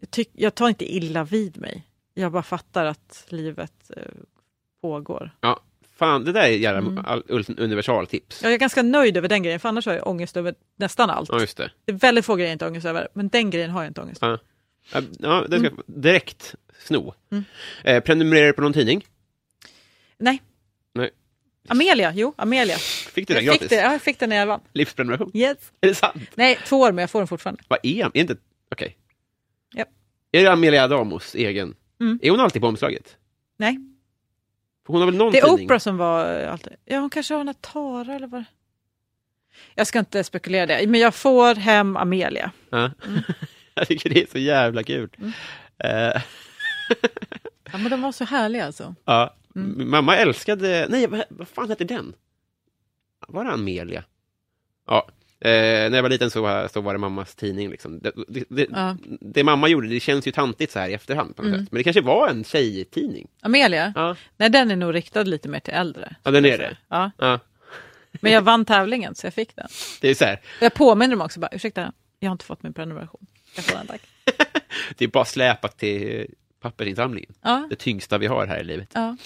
Jag, tyck, jag tar inte illa vid mig. Jag bara fattar att livet eh, pågår. Ja, fan det där är jävla Mm. universaltips. Jag är ganska nöjd över den grejen för annars har jag ångest över nästan allt. Ja, just det. Det är väldigt få grejer jag inte har ångest över men den grejen har jag inte ångest Ja. Ja, Ja, det ska jag direkt sno. Mm. Eh, prenumererar du på någon tidning? Nej. Nej. Amelia, jo Amelia. Fick du den Jag fick, gratis? det, ja, jag fick den när jag vann. Livsprenumeration? Yes. Är det sant? Nej, två år men jag får den fortfarande. Vad är? Är inte... Okej. Japp. Är det Amelia Adamos egen? Mm. Är hon alltid på omslaget? Nej, hon har väl någon det är tidning? Oprah som var eh, alltid. Ja, hon kanske har en Tara eller vad Jag ska inte spekulera det, men jag får hem Amelia. Ja. *laughs* jag tycker det är så jävla kul. Mm. Eh, Ja, men de var så härliga alltså. ja. Mm. Mamma älskade... Nej, vad, vad fan hette den? Var det Amelia? Ja. Eh, när jag var liten så var, så var det mammas tidning. Liksom. Det, det, det, Ja. det mamma gjorde, det känns ju tantigt så här i efterhand på något Mm. sätt. Men det kanske var en tjejtidning. Amelia? Ja, Nej, den är nog riktad lite mer till äldre. ja den är det. Ja, Ja. men jag vann tävlingen så jag fick den. Det är så här, Och jag påminner dem också bara, ursäkta, jag har inte fått min prenumeration. Jag får den tack. *laughs* det är bara släpat till pappersinsamlingen. Ja, Det tyngsta vi har här i livet. ja.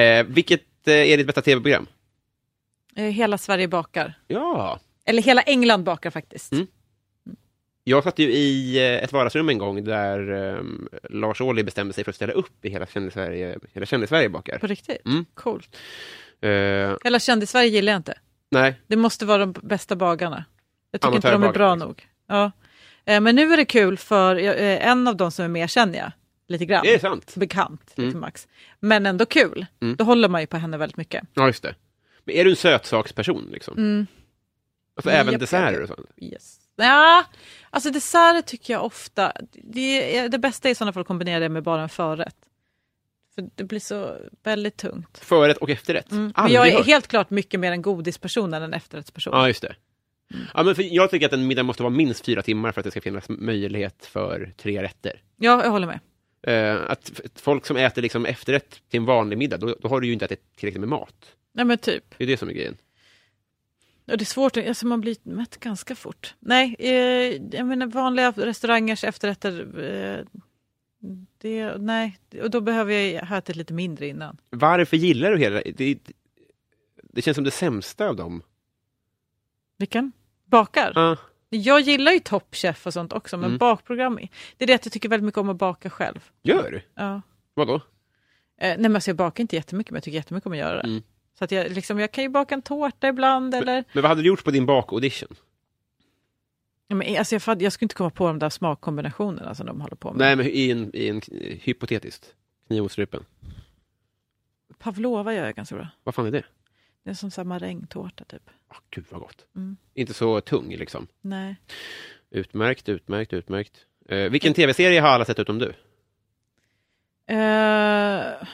Eh, vilket eh, är ditt bästa tv-program? Eh, Hela Sverige bakar. Ja, Eller hela England bakar faktiskt. Mm. jag satt ju i eh, ett vardagsrum en gång där ehm, Lars Ohly bestämde sig för att ställa upp i hela Kändis-Sverige hela Kändis-Sverige bakar. På riktigt? Mm. Coolt. Eh, Hela Kändis-Sverige gillar jag inte. nej, Det måste vara de bästa bagarna. Jag tycker inte de är bra liksom. nog. Ja. Eh, Men nu är det kul för en av de som är med känner jag lite grann. det är sant. Bekant, Mm. lite max. Men ändå kul. Mm. Då håller man ju på henne väldigt mycket. Ja, just det. Men är du en sötsaksperson? Liksom? Mm. Alltså även Japp, desserter och sånt? Yes. Ja, alltså desserter tycker jag ofta, det, är, det bästa är i sådana fall att kombinera det med bara en förrätt. För det blir så väldigt tungt. Förrätt och efterrätt? Mm. Men jag är hört. helt klart mycket mer en godisperson än en efterrättsperson. Ja, just det. Mm. Ja, men för jag tycker att en middag måste vara minst fyra timmar för att det ska finnas möjlighet för tre rätter. Ja, jag håller med. Eh, att folk som äter liksom efterrätt till en vanlig middag, då, då har du ju inte ätit tillräckligt med mat. Nej men typ. Det är det som är grejen. Och det är svårt, alltså man blir mätt ganska fort. Nej, eh, jag menar vanliga restaurangers efterrätter, eh, det, nej, och då behöver jag ha ätit lite mindre innan. Varför gillar du hela det? Det känns som det sämsta av dem. Vilken? Bakar? Ja. Jag gillar ju Top Chef och sånt också, men Mm. bakprogram, det är det att jag tycker väldigt mycket om att baka själv. Gör du? Ja. Vadå? Eh, nej men alltså jag bakar inte jättemycket, men jag tycker jättemycket om att göra det. Mm. Så att jag, liksom, jag kan ju baka en tårta ibland, eller... Men vad hade du gjort på din bakaudition? Ja, men, alltså, jag, jag skulle inte komma på de där smakkombinationerna som de håller på med. Nej, men i en, i en hypotetiskt. Kniv mot strupen. Pavlova gör jag ganska bra. Vad fan är det? Det är som så här marängtårta typ. Oh, gud vad gott. Mm. Inte så tung liksom. Nej. Utmärkt, utmärkt, utmärkt. Eh, vilken tv-serie har alla sett utom du? Eh,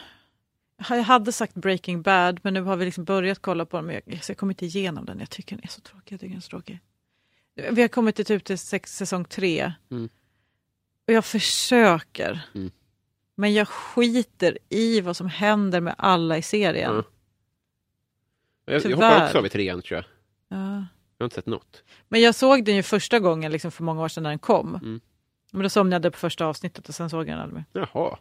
jag hade sagt Breaking Bad, men nu har vi liksom börjat kolla på den. Men jag, så jag kommer inte igenom den. Jag tycker den är så tråkig. Jag tycker den är så tråkig. Vi har kommit till typ till sex, säsong tre. Mm. Och jag försöker. Mm. Men jag skiter i vad som händer med alla i serien. Ja. Jag, jag hoppar också av i trean tror jag. Ja. Jag har inte sett något. Men jag såg den ju första gången liksom för många år sedan när den kom. Mm. Men då somnade jag på första avsnittet och sen såg jag den aldrig mer. Jaha.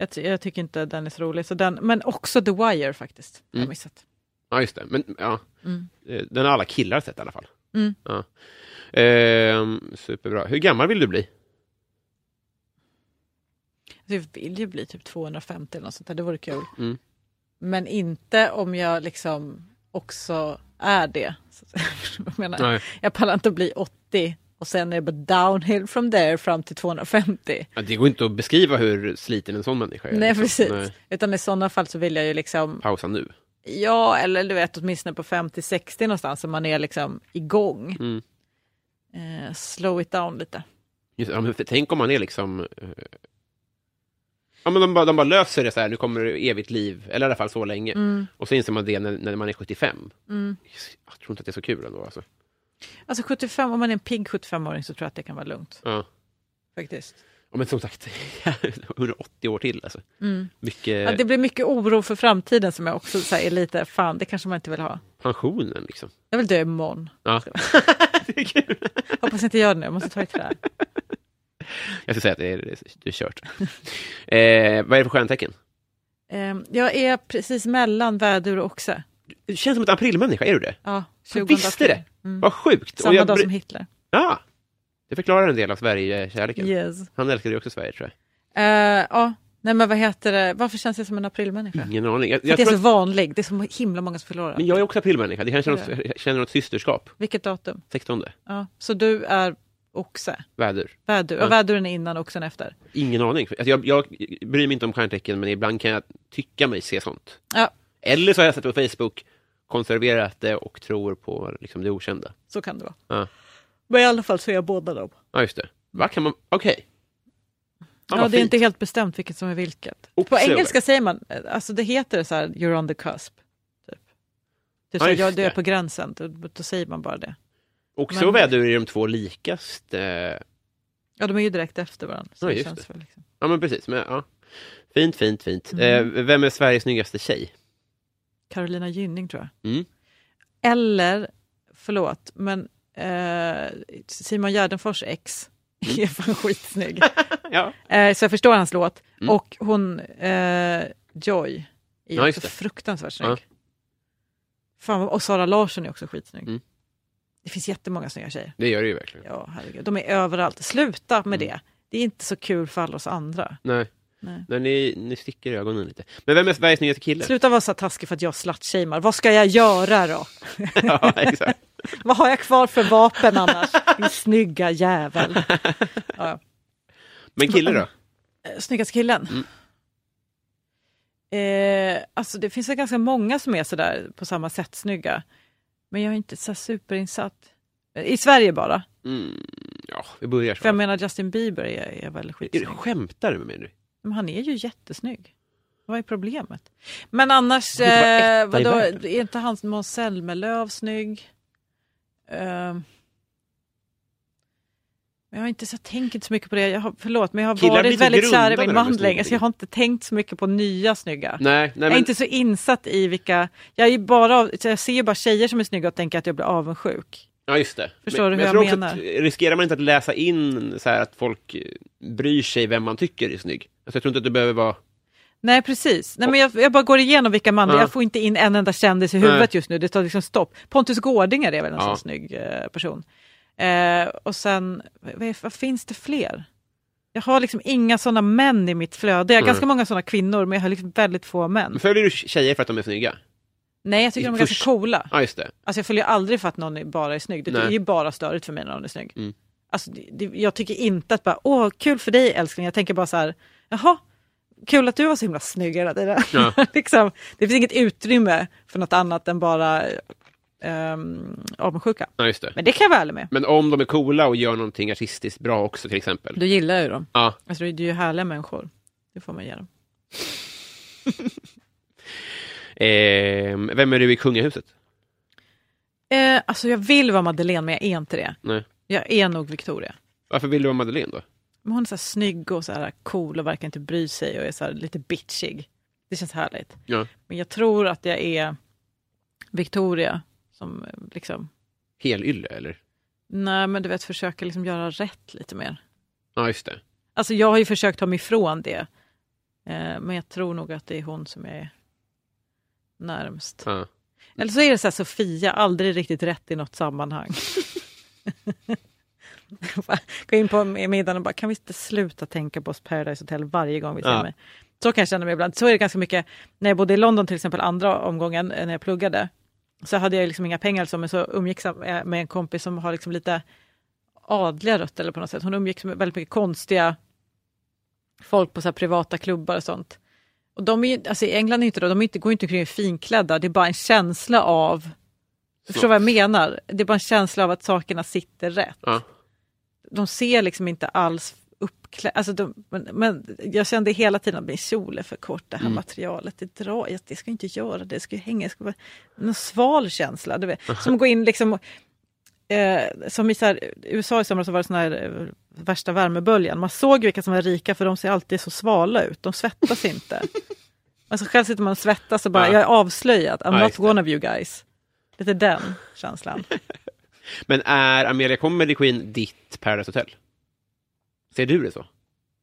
Jag, jag tycker inte den är så rolig. Så den, men också The Wire faktiskt. Har jag Mm. missat. Ja, just det. Men ja, Mm. Eh, den har alla killar sett i alla fall. Mm. Ja. Ehm, superbra. Hur gammal vill du bli? Så jag vill ju bli typ 250 eller något sånt där, det vore kul. Mm. Men inte om jag liksom också är det. *laughs* Jag, menar, jag pallar inte att bli 80 och sen är det bara downhill from there fram till 250. Ja, det går inte att beskriva hur sliten en sån människa är. Nej liksom. precis. Nej. Utan i sådana fall så vill jag ju liksom, Pausa nu. ja eller du vet åtminstone på 50-60 någonstans så man är liksom igång. Mm. Eh, slow it down lite. Just, ja, men tänk om man är liksom... eh, Ja, men de, bara, de bara löser det så här, nu kommer det evigt liv, eller i alla fall så länge. Mm. Och så inser man det när, när man är 75. Mm. Jag tror inte att det är så kul ändå. Alltså. Alltså 75, om man är en pigg 75-åring så tror jag att det kan vara lugnt. Ja. Faktiskt. Ja, men som sagt, *laughs* 180 år till. Alltså. Mm. Mycket Ja, det blir mycket oro för framtiden som jag också så här, är lite, fan det kanske man inte vill ha. pensionen liksom. Jag vill dö imorgon. Ja. *laughs* det är kul. Hoppas inte gör det nu, jag måste ta ett trä. *laughs* Jag ska säga att det är, det är kört. eh, vad är det för stjärntecken? Ehm, jag är precis mellan vädur och oxe. Du känns som en aprilmänniska, är du det? Ja, Jag 20 visste april. det! Mm. Vad sjukt! Samma jag dag som Hitler. Ja, det förklarar en del av Sverige-kärleken. Yes. Han älskade ju också Sverige, tror Eh, ja, nej men vad heter det, varför känns jag som en aprilmänniska? jag. Ingen aning. Jag, jag, jag är så att, vanlig, det är så himla många som förlorar. men jag är också aprilmänniska. Det kanske något, jag känner något systerskap. Vilket datum? 16. Ja. Så du är oxe, Väder. vädur, Ja. och väduren är innan oxen efter. Ingen aning. Alltså jag, jag bryr mig inte om stjärntecken, men ibland kan jag tycka mig se sånt. Ja, Eller så har jag sett på Facebook, konserverat det och tror på liksom, det okända. så kan det vara. Ja, Men i alla fall så är jag båda dem. ja just det. Vad kan man... Okej. Ja, vad det är inte helt bestämt vilket som är vilket. Oxe På engelska säger man, alltså det heter så här, you're on the cusp. Typ. Typ Ja, så, jag, du är på gränsen, då, då säger man bara det. Och vädur är de två likaste. Ja, de är ju direkt efter varandra. Så Ja, just det. väl liksom. Ja, men precis. Men, ja. Fint, fint, fint. Mm. Eh, vem är Sveriges snyggaste tjej? Carolina Gynning tror jag. Mm. Eller, förlåt, men eh, Simon Gärdenfors ex Mm. *laughs* är fan skitsnygg. *laughs* Ja. eh, så jag förstår hans låt. Mm. Och hon, eh, Joy, är Ja, också fruktansvärt snygg. Ja. Fan, och Sara Larsson är också skitsnygg. Mm. Det finns jättemånga snygga tjejer. Det gör det ju verkligen. Ja, herregud. De är överallt. Sluta med Mm. det. Det är inte så kul för alla oss andra. Nej, Nej. Nej ni, ni sticker ögonen lite. Men vem är Sveriges snyggaste kille? Sluta vara så taskig för att jag slutshamear. Vad ska jag göra då? *laughs* ja, exakt. *laughs* Vad har jag kvar för vapen annars? Din snygga jävel. Ja. Men kille då? Eh, Snyggaste killen? Mm. Eh, alltså det finns väl ganska många som är sådär på samma sätt snygga. Men jag är inte så superinsatt. Eh, I Sverige bara. Mm, ja, vi börjar så. För jag menar Justin Bieber är, är väl skitsnygg. skämtar du med mig nu? Men han är ju jättesnygg. Vad är problemet? Men annars, eh, vadå, är inte han Måns Zelmerlöw snygg? Eh, jag har inte så jag inte så mycket på det. Jag har, förlåt, men jag har Killar varit väldigt kär i min man länge, så jag har inte tänkt så mycket på nya snygga. Nej, nej Jag är inte så insatt i vilka, jag, är bara, jag ser ju bara tjejer som är snygga och tänker att jag blir avundsjuk. Ja, just det. Förstår men, du hur jag också menar? Att, riskerar man inte att läsa in så här att folk bryr sig vem man tycker är snygg? Alltså, jag tror inte att du behöver vara... Nej precis, Nej, men jag, jag bara går igenom vilka manliga, Ja. jag får inte in en enda kändis i huvudet Nej. just nu, det tar liksom stopp. Pontus Gårdinger är väl en Ja. sån snygg eh, person. Eh, och sen, vad, vad finns det fler? Jag har liksom inga sådana män i mitt flöde, jag har Nej. ganska många sådana kvinnor men jag har liksom väldigt få män. Men följer du tjejer för att de är snygga? Nej jag tycker de är Först- ganska coola. Ja, just det. Alltså jag följer aldrig för att någon bara är snygg, det Nej. är ju bara störigt för mig när någon är snygg. Mm. Alltså, det, jag tycker inte att bara, åh kul för dig älskling, jag tänker bara så här, jaha, kul att du var så himla snygg hela tiden. Ja. *laughs* liksom, det finns inget utrymme för något annat än bara um, avundsjuka. Ja, just det. Men det kan jag vara ärlig med. Men om de är coola och gör någonting artistiskt bra också till exempel. Du gillar ju dem. Ja. Alltså, det är ju härliga människor. Det får man ge dem. *laughs* Eh, vem är du i kungahuset? Eh, alltså jag vill vara Madeleine men jag är inte det. Nej. Jag är nog Victoria. Varför vill du vara Madeleine då? Men hon är så här snygg och så här cool och verkar inte bry sig och är så lite bitchig. Det känns härligt. Ja. Men jag tror att jag är Victoria som eh, liksom, Helylle eller? nej men du vet försöker liksom göra rätt lite mer. Ja, just det. Alltså jag har ju försökt ta mig ifrån det. Eh, men jag tror nog att det är hon som är närmst. Ja. Eller så är det så här Sofia, aldrig riktigt rätt i något sammanhang. *laughs* *laughs* Gå in på middagen och bara, kan vi inte sluta tänka på oss Paradise Hotel varje gång vi ser Ja. mig? Så kan jag känna mig ibland. Så är det ganska mycket, när jag bodde i London till exempel andra omgången eh, när jag pluggade, så hade jag liksom inga pengar så, men så umgicks jag med en kompis som har liksom lite adliga rötter eller på något sätt. Hon umgicks med väldigt mycket konstiga folk på så privata klubbar och sånt. Och de är, ju- alltså i England är inte då, de är inte, går inte omkring finklädda, det är bara en känsla av, du förstår vad jag menar? Det är bara en känsla av att sakerna sitter rätt. Ja. De ser liksom inte alls uppklädda, alltså de, men, men jag kände hela tiden att min kjol är för kort, det här Mm. materialet, det drar, jag, det ska inte göra det, ska ju hänga, det ska vara en sval känsla. Du vet. Som går in liksom, eh, som i så här, USA i somras så var det sån här eh, värsta värmeböljan, man såg vilka som var rika för de ser alltid så svala ut, de svettas inte. *laughs* Alltså själv sitter man och svettas och bara, Ja. jag är avslöjad, I'm Ja, not one of you guys. Lite den känslan. *laughs* Men är Amelia Comedy Queen ditt Paradise Hotel? Ser du det så?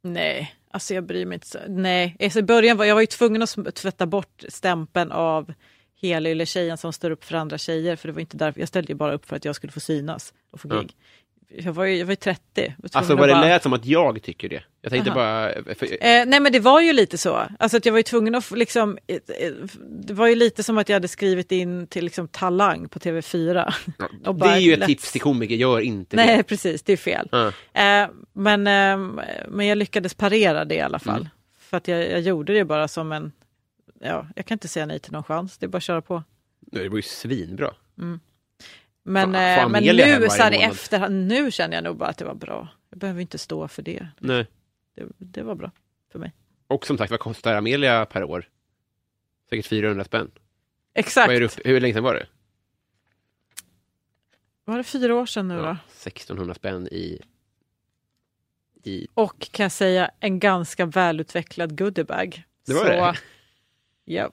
Nej, alltså jag bryr mig inte så. Nej, alltså i början var jag var ju tvungen att tvätta bort stämpeln av helylle tjejen som står upp för andra tjejer, för det var inte därför, jag ställde ju bara upp för att jag skulle få synas och få gig. Jag var ju, jag var ju 30. Jag var Alltså vad det bara- lät som att jag tycker det. Jag tänkte Aha. bara... För, Eh, nej men det var ju lite så. Alltså att jag var ju tvungen att liksom, eh, eh, det var ju lite som att jag hade skrivit in till liksom Talang på TV4. *laughs* och det bara är ju ett lätt- tips till komiker, gör inte Nej det. precis, det är fel. Ja. Eh, men, eh, men jag lyckades parera det i alla fall. Mm. För att jag, jag gjorde det bara som en, ja, jag kan inte säga nej till någon chans, det är bara att köra på. Det var ju svinbra. Men, Fan, eh, men nu så här i efterhand, nu känner jag nog bara att det var bra. Jag behöver inte stå för det. Nej. Det, det var bra för mig. Och som sagt, vad kostar Amelia per år? Säkert 400 spänn. Exakt. Upp, hur länge sedan var det? Var det fyra år sedan nu då? Ja, 1600 spänn i... i Och kan jag säga en ganska välutvecklad goodiebag. Det var så, det? Ja.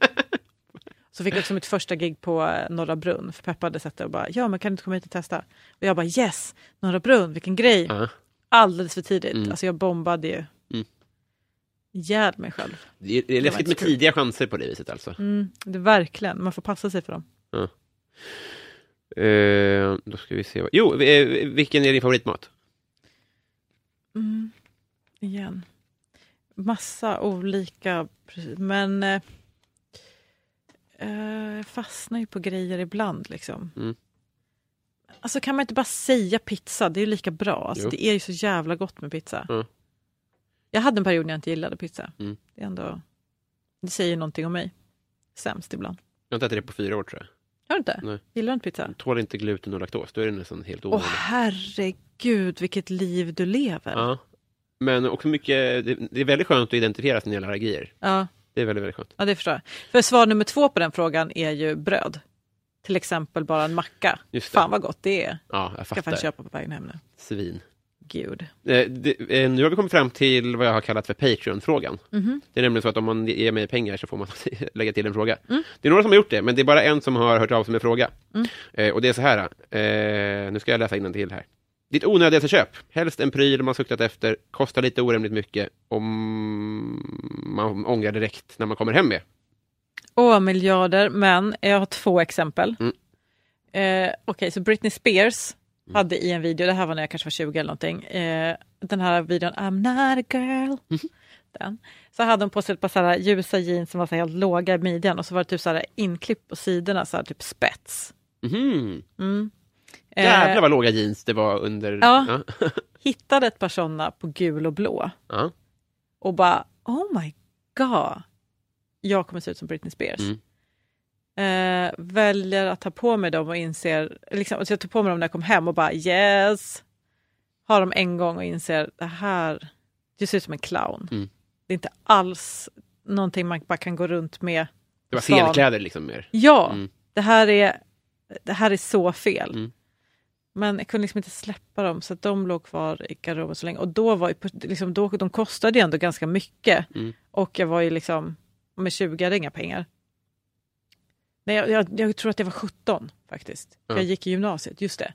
*laughs* Så fick jag också mitt första gig på eh, Norra Brunn. För Peppa hade sett det och bara, ja men kan du inte komma hit och testa? Och jag bara, yes! Norra Brunn, vilken grej! ja. Alldeles för tidigt. Mm. Alltså jag bombade ju Mm. ihjäl mig själv. Det är, det är var läskigt med tidiga chanser på det viset alltså. Mm, det verkligen, man får passa sig för dem. Eh, då ska vi se. vad- Jo, eh, vilken är din favoritmat? Mm. Igen. Massa olika, men eh, jag fastnar ju på grejer ibland liksom. Mm. Alltså kan man inte bara säga pizza, det är ju lika bra. Alltså, det är ju så jävla gott med pizza. Mm. Jag hade en period när jag inte gillade pizza. Mm. Det, är ändå, det säger någonting om mig. Sämst ibland. Jag har inte ätit det på fyra år tror jag. Har du inte? Nej. Gillar du inte pizza? Jag tål inte gluten och laktos, då är det nästan helt Åh omöjligt. herregud vilket liv du lever. Ja. Men också mycket, det, det är väldigt skönt att identifiera sina allergier. ja. Det är väldigt, väldigt skönt. Ja, det förstår jag. För svar nummer två på den frågan är ju bröd. Till exempel bara en macka. Just det. Fan vad gott det är. Ja, jag Ska fan fattar. köpa på vägen hem nu. Svin. Gud. Eh, det, eh, nu har vi kommit fram till vad jag har kallat för Patreon-frågan. Mhm. Det är nämligen så att om man ger mig pengar så får man *laughs* lägga till en fråga. Mm. Det är några som har gjort det, men det är bara en som har hört av sig med fråga. Mm. Eh, och det är så här. Eh, nu ska jag läsa till här. Ditt onödigaste köp. Helst en pryl man suktat efter, kostar lite orimligt mycket om man ångrar direkt när man kommer hem med. Åh, miljarder. Men jag har två exempel. Mm. Eh, Okej, så Britney Spears hade i en video, det här var när jag kanske var 20 eller någonting, eh, den här videon I'm not a girl. Mhm. Den. Så hade hon på sig ett par så här ljusa jeans som var så helt låga i midjan och så var det typ så här inklipp på sidorna, så här typ spets. Mhm. Mm. Eh, Jävlar vad låga jeans det var under... Ja. Ja. *laughs* hittade ett par sådana på gul och blå ja. och bara oh my god, jag kommer se ut som Britney Spears. Mm. Eh, väljer att ta på mig dem och inser, liksom, så jag tog på mig dem när jag kom hem och bara yes, har dem en gång och inser det här, det ser ut som en clown. Mm. Det är inte alls någonting man bara kan gå runt med. Det var scenkläder liksom mer. Ja, Mm. det, här är, det här är så fel. Mm. Men jag kunde liksom inte släppa dem så att de låg kvar i garderoben så länge. Och då var ju, liksom, då, de kostade ju ändå ganska mycket. Mm. Och jag var ju liksom, med 20 hade inga pengar. Nej, jag, jag, jag tror att jag var 17 faktiskt. Ja. Jag gick i gymnasiet, just det.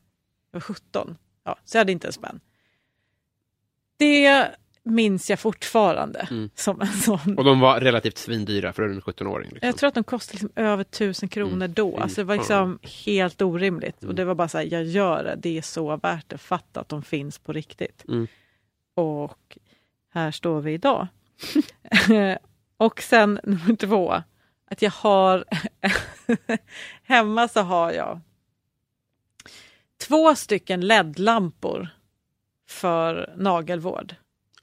Jag var 17. Ja, så jag hade inte en spänn. Det minns jag fortfarande Mm. som en sån. Och de var relativt svindyra för en 17-åring. Liksom. Jag tror att de kostade liksom över tusen kronor då. Alltså det var liksom helt orimligt. Och det var bara så här, jag gör det. Det är så värt det. Fatta att de finns på riktigt. Mm. Och här står vi idag. *laughs* och sen nummer två. Att jag har... *laughs* hemma så har jag två stycken LED-lampor för nagelvård.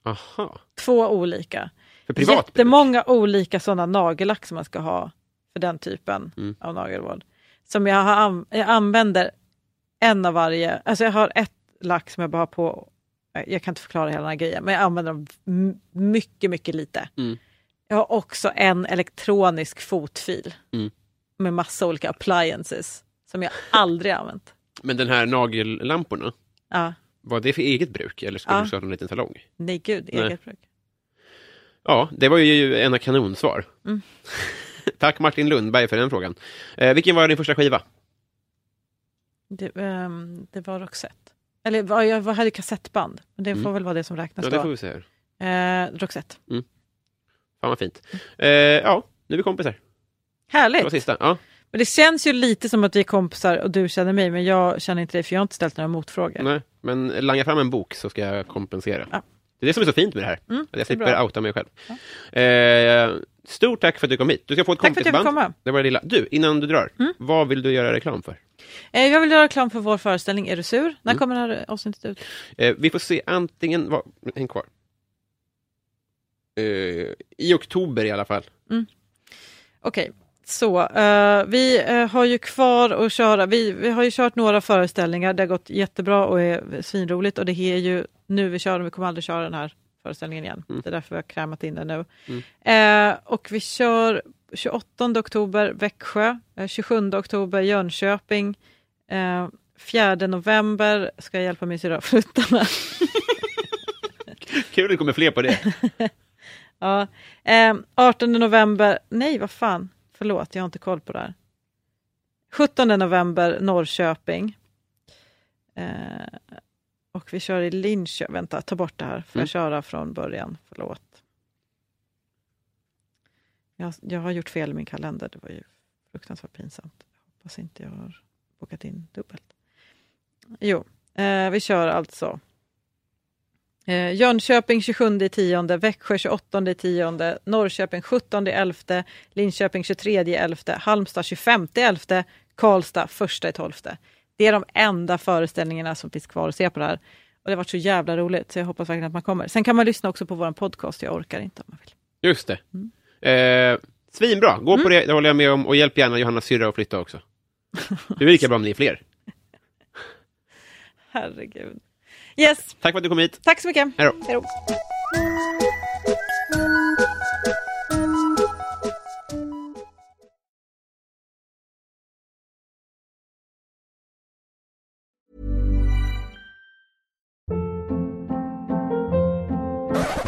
Aha. Två olika. För privat. Jättemånga olika sådana nagellack som man ska ha för den typen Mm. av nagelvård. Som jag, har jag använder en av varje. Alltså jag har ett lack som jag bara har på. Jag kan inte förklara hela den här grejen, men jag använder dem mycket, mycket lite. Mm. Jag har också en elektronisk fotfil Mm. med massa olika appliances som jag aldrig använt. Men den här nagellamporna, Ja, var det för eget bruk eller skulle Ja. du starta en liten salong? nej gud, Nej. eget bruk. Ja, det var ju en av kanonsvar. Mm. *laughs* Tack Martin Lundberg för den frågan. Eh, vilken var din första skiva? Det, ehm, det var Roxette. Eller jag hade kassettband. Men det får Mm. väl vara det som räknas Ja, det då. får vi se här. Eh, Roxette. Fan vad fint. Eh, ja, nu är vi kompisar. Det var Härligt! sista. Ja. Men det känns ju lite som att vi är kompisar och du känner mig, men jag känner inte dig för jag har inte ställt några motfrågor. Nej, men langa fram en bok så ska jag kompensera. Ja. Det är det som är så fint med det här. Mm, att jag slipper bra. outa mig själv. Eh, stort tack för att du kom hit. Du ska få ett Tack kompisband. Det var det lilla. Du, innan du drar, Mm. vad vill du göra reklam för? Eh, jag vill göra reklam för vår föreställning Är du sur? När Mm. kommer det här avsnittet ut? Eh, vi får se antingen, vad, häng kvar. Eh, I oktober i alla fall. Okej, så eh, vi eh, har ju kvar att köra. Vi, vi har ju kört några föreställningar. Det har gått jättebra och är svinroligt och det är ju nu vi kör vi kommer aldrig köra den här föreställningen igen. Mm. Det är därför vi har krämat in den nu. Mm. Eh, och vi kör 28 oktober Växjö, eh, 27 oktober Jönköping, eh, 4 november ska jag hjälpa min syrra att flytta med. *laughs* Kul att det kommer fler på det. *laughs* Ja. Eh, 18 november, nej vad fan, förlåt jag har inte koll på det här. 17 november Norrköping. Eh, och vi kör i Linköping, vänta ta bort det här, får Mm. jag köra från början, förlåt. Jag, jag har gjort fel i min kalender, det var ju fruktansvärt pinsamt. Jag hoppas inte jag har bokat in dubbelt. Jo, eh, vi kör alltså Eh, Jönköping 27 10, Växjö 28 10, Norrköping 17 11, Linköping 23 11, Halmstad 25 11, Karlstad 1 12. Det är de enda föreställningarna som finns kvar att se på det här. Och det har varit så jävla roligt så jag hoppas verkligen att man kommer. Sen kan man lyssna också på vår podcast, jag orkar inte om man vill. Just det. Eh, svinbra, gå på det, det håller jag med om. Och hjälp gärna Johanna syrra att flytta också. Det är lika bra om ni är fler. *laughs* Herregud. Yes, Tack för att du kom hit. tack så mycket. Hej då.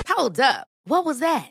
Hold up. What was that?